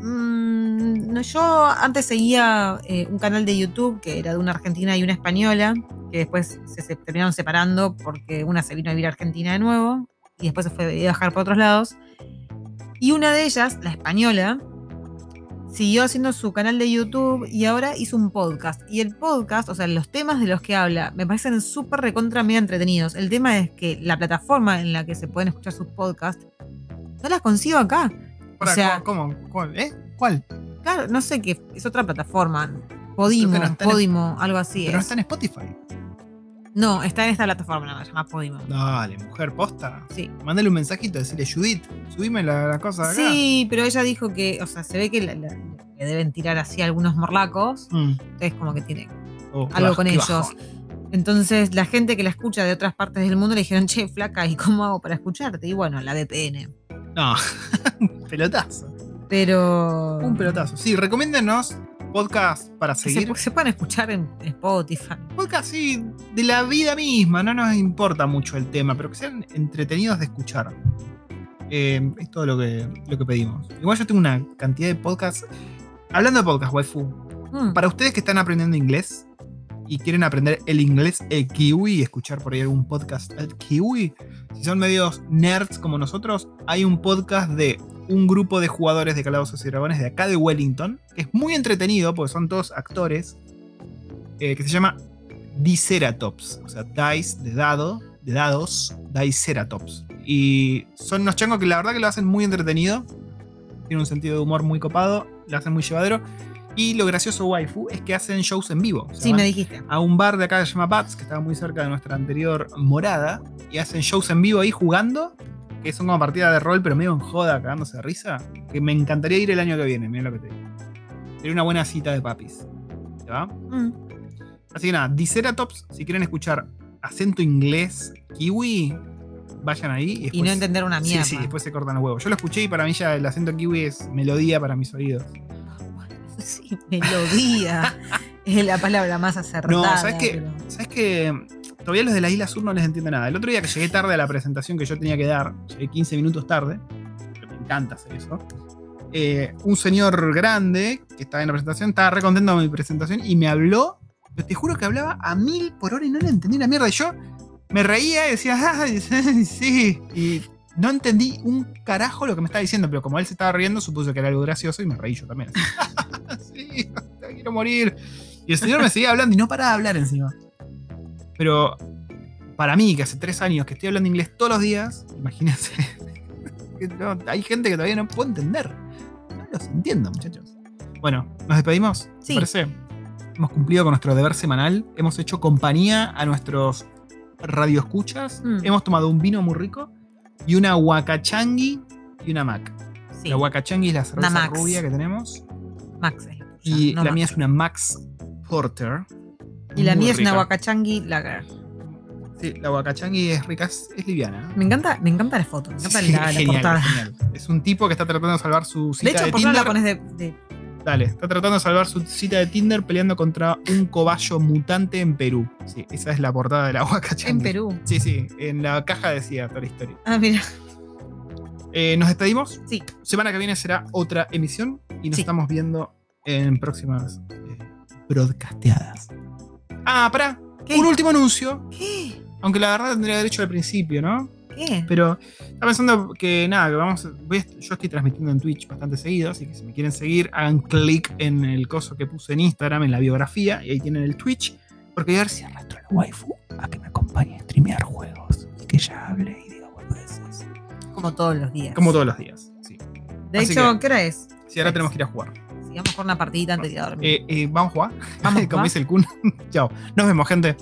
Mm, no, yo antes seguía eh, un canal de YouTube que era de una argentina y una española, que después se, se terminaron separando porque una se vino a vivir a Argentina de nuevo y después se fue a viajar por otros lados. Y una de ellas, la española, siguió haciendo su canal de YouTube y ahora hizo un podcast. Y el podcast, o sea, los temas de los que habla, me parecen súper recontra mega entretenidos. El tema es que la plataforma en la que se pueden escuchar sus podcasts no las consigo acá. O sea- ¿cómo? ¿Cuál? ¿Eh? ¿Cuál? Claro, no sé qué, es otra plataforma. Podimo, no en- Podimo, algo así. Pero no es. está en Spotify. No, está en esta plataforma, nada más, se llama Podimo. Dale, mujer, posta. Sí. Mándale un mensajito, decirle, Judith, subime la, la cosa de acá. Sí, pero ella dijo que, o sea, se ve que la- la- le deben tirar así algunos morlacos. Mm. Entonces, como que tiene Oh, algo con ellos. Entonces, la gente que la escucha de otras partes del mundo le dijeron, che, flaca, ¿y cómo hago para escucharte? Y bueno, la VPN. No, pelotazo. Pero. Un pelotazo. Sí, recomiéndenos podcast para Se, seguir. se pueden escuchar en Spotify. Podcast, sí, de la vida misma. No nos importa mucho el tema, pero que sean entretenidos de escuchar. Eh, es todo lo que, lo que pedimos. Igual yo tengo una cantidad de podcasts. Hablando de podcast, waifu. Mm. Para ustedes que están aprendiendo inglés y quieren aprender el inglés el kiwi y escuchar por ahí algún podcast el kiwi, si son medios nerds como nosotros, hay un podcast de un grupo de jugadores de Calabozos y Dragones de acá de Wellington, que es muy entretenido porque son todos actores, eh, que se llama Diceratops, o sea, dice de dado, de dados, Diceratops. Y son unos changos que la verdad que lo hacen muy entretenido, tienen un sentido de humor muy copado, lo hacen muy llevadero. Y lo gracioso, waifu, es que hacen shows en vivo. Sí, me dijiste. a un bar de acá que se llama Bats, que estaba muy cerca de nuestra anterior morada, y hacen shows en vivo ahí jugando, que son como partidas de rol, pero medio en joda, cagándose de risa, que me encantaría ir el año que viene, mira lo que te digo. Sería una buena cita de papis. ¿Te va? Mm. Así que nada, Diceratops, si quieren escuchar acento inglés kiwi, vayan ahí. Y, Y después- no entender una mierda. Sí, sí, después se cortan los huevos. Yo lo escuché y para mí ya el acento kiwi es melodía para mis oídos. Sí, melodía. es la palabra más acertada. No, ¿sabes qué? pero- ¿Sabes que todavía los de la isla sur no les entiendo nada. El otro día que llegué tarde a la presentación que yo tenía que dar, llegué 15 minutos tarde, pero me encanta hacer eso. eh, un señor grande que estaba en la presentación estaba re contento con mi presentación y me habló, pero te juro que hablaba a mil por hora y no le entendí una mierda. Y yo me reía y decía, ah, sí, y no entendí un carajo lo que me estaba diciendo, pero como él se estaba riendo, supuse que era algo gracioso y me reí yo también. sí, te quiero morir. Y el señor me seguía hablando y no paraba de hablar encima. Pero para mí, que hace tres años que estoy hablando inglés todos los días, imagínense. no- hay gente que todavía no puedo entender. No los entiendo, muchachos. Bueno, ¿nos despedimos? ¿Te Sí. parece? Hemos cumplido con nuestro deber semanal. Hemos hecho compañía a nuestros radioescuchas. Mm. Hemos tomado un vino muy rico y una huacachangui y una mac. Sí, La huacachangui es la cerveza Max. rubia que tenemos. Max es tuya, Y no la mía es una Max Porter. Y la mía es una rica. wakachangi lager. Sí, la huacachangui es rica, es, es liviana. Me encanta, me encanta la foto, me encanta Sí, la, portada. genial. Es un tipo que está tratando de salvar su De cita de, hecho, ¿por qué no la Tinder. pones de, de- Dale, está tratando de salvar su cita de Tinder peleando contra un cobayo mutante en Perú. Sí, esa es la portada de la huacachangui. en Perú? Sí, sí, en la caja decía toda la historia. Ah, mira. Eh, ¿Nos despedimos? Sí. Semana que viene será otra emisión y nos Sí. estamos viendo en próximas eh, broadcasteadas. Ah, pará. ¿Qué? Un último anuncio. ¿Qué? Aunque la verdad tendría derecho al principio, ¿no? ¿Qué? Pero estaba pensando que nada, que vamos. a- voy a- yo estoy transmitiendo en Twitch bastante seguido, así que si me quieren seguir, hagan clic en el coso que puse en Instagram, en la biografía, y ahí tienen el Twitch. Porque voy a ver si arrastro a la waifu a que me acompañe a streamear juegos. Y que ella hable y diga boludeces. Como todos los días. Como todos los días. Sí. De Así hecho, que- ¿qué hora es? Sí, ahora tenemos que ir a jugar. Sigamos con una partidita antes de ir a dormir. Eh, eh, ¿Vamos a jugar? Vamos a Como dice el Kun. Chao. Nos vemos, gente.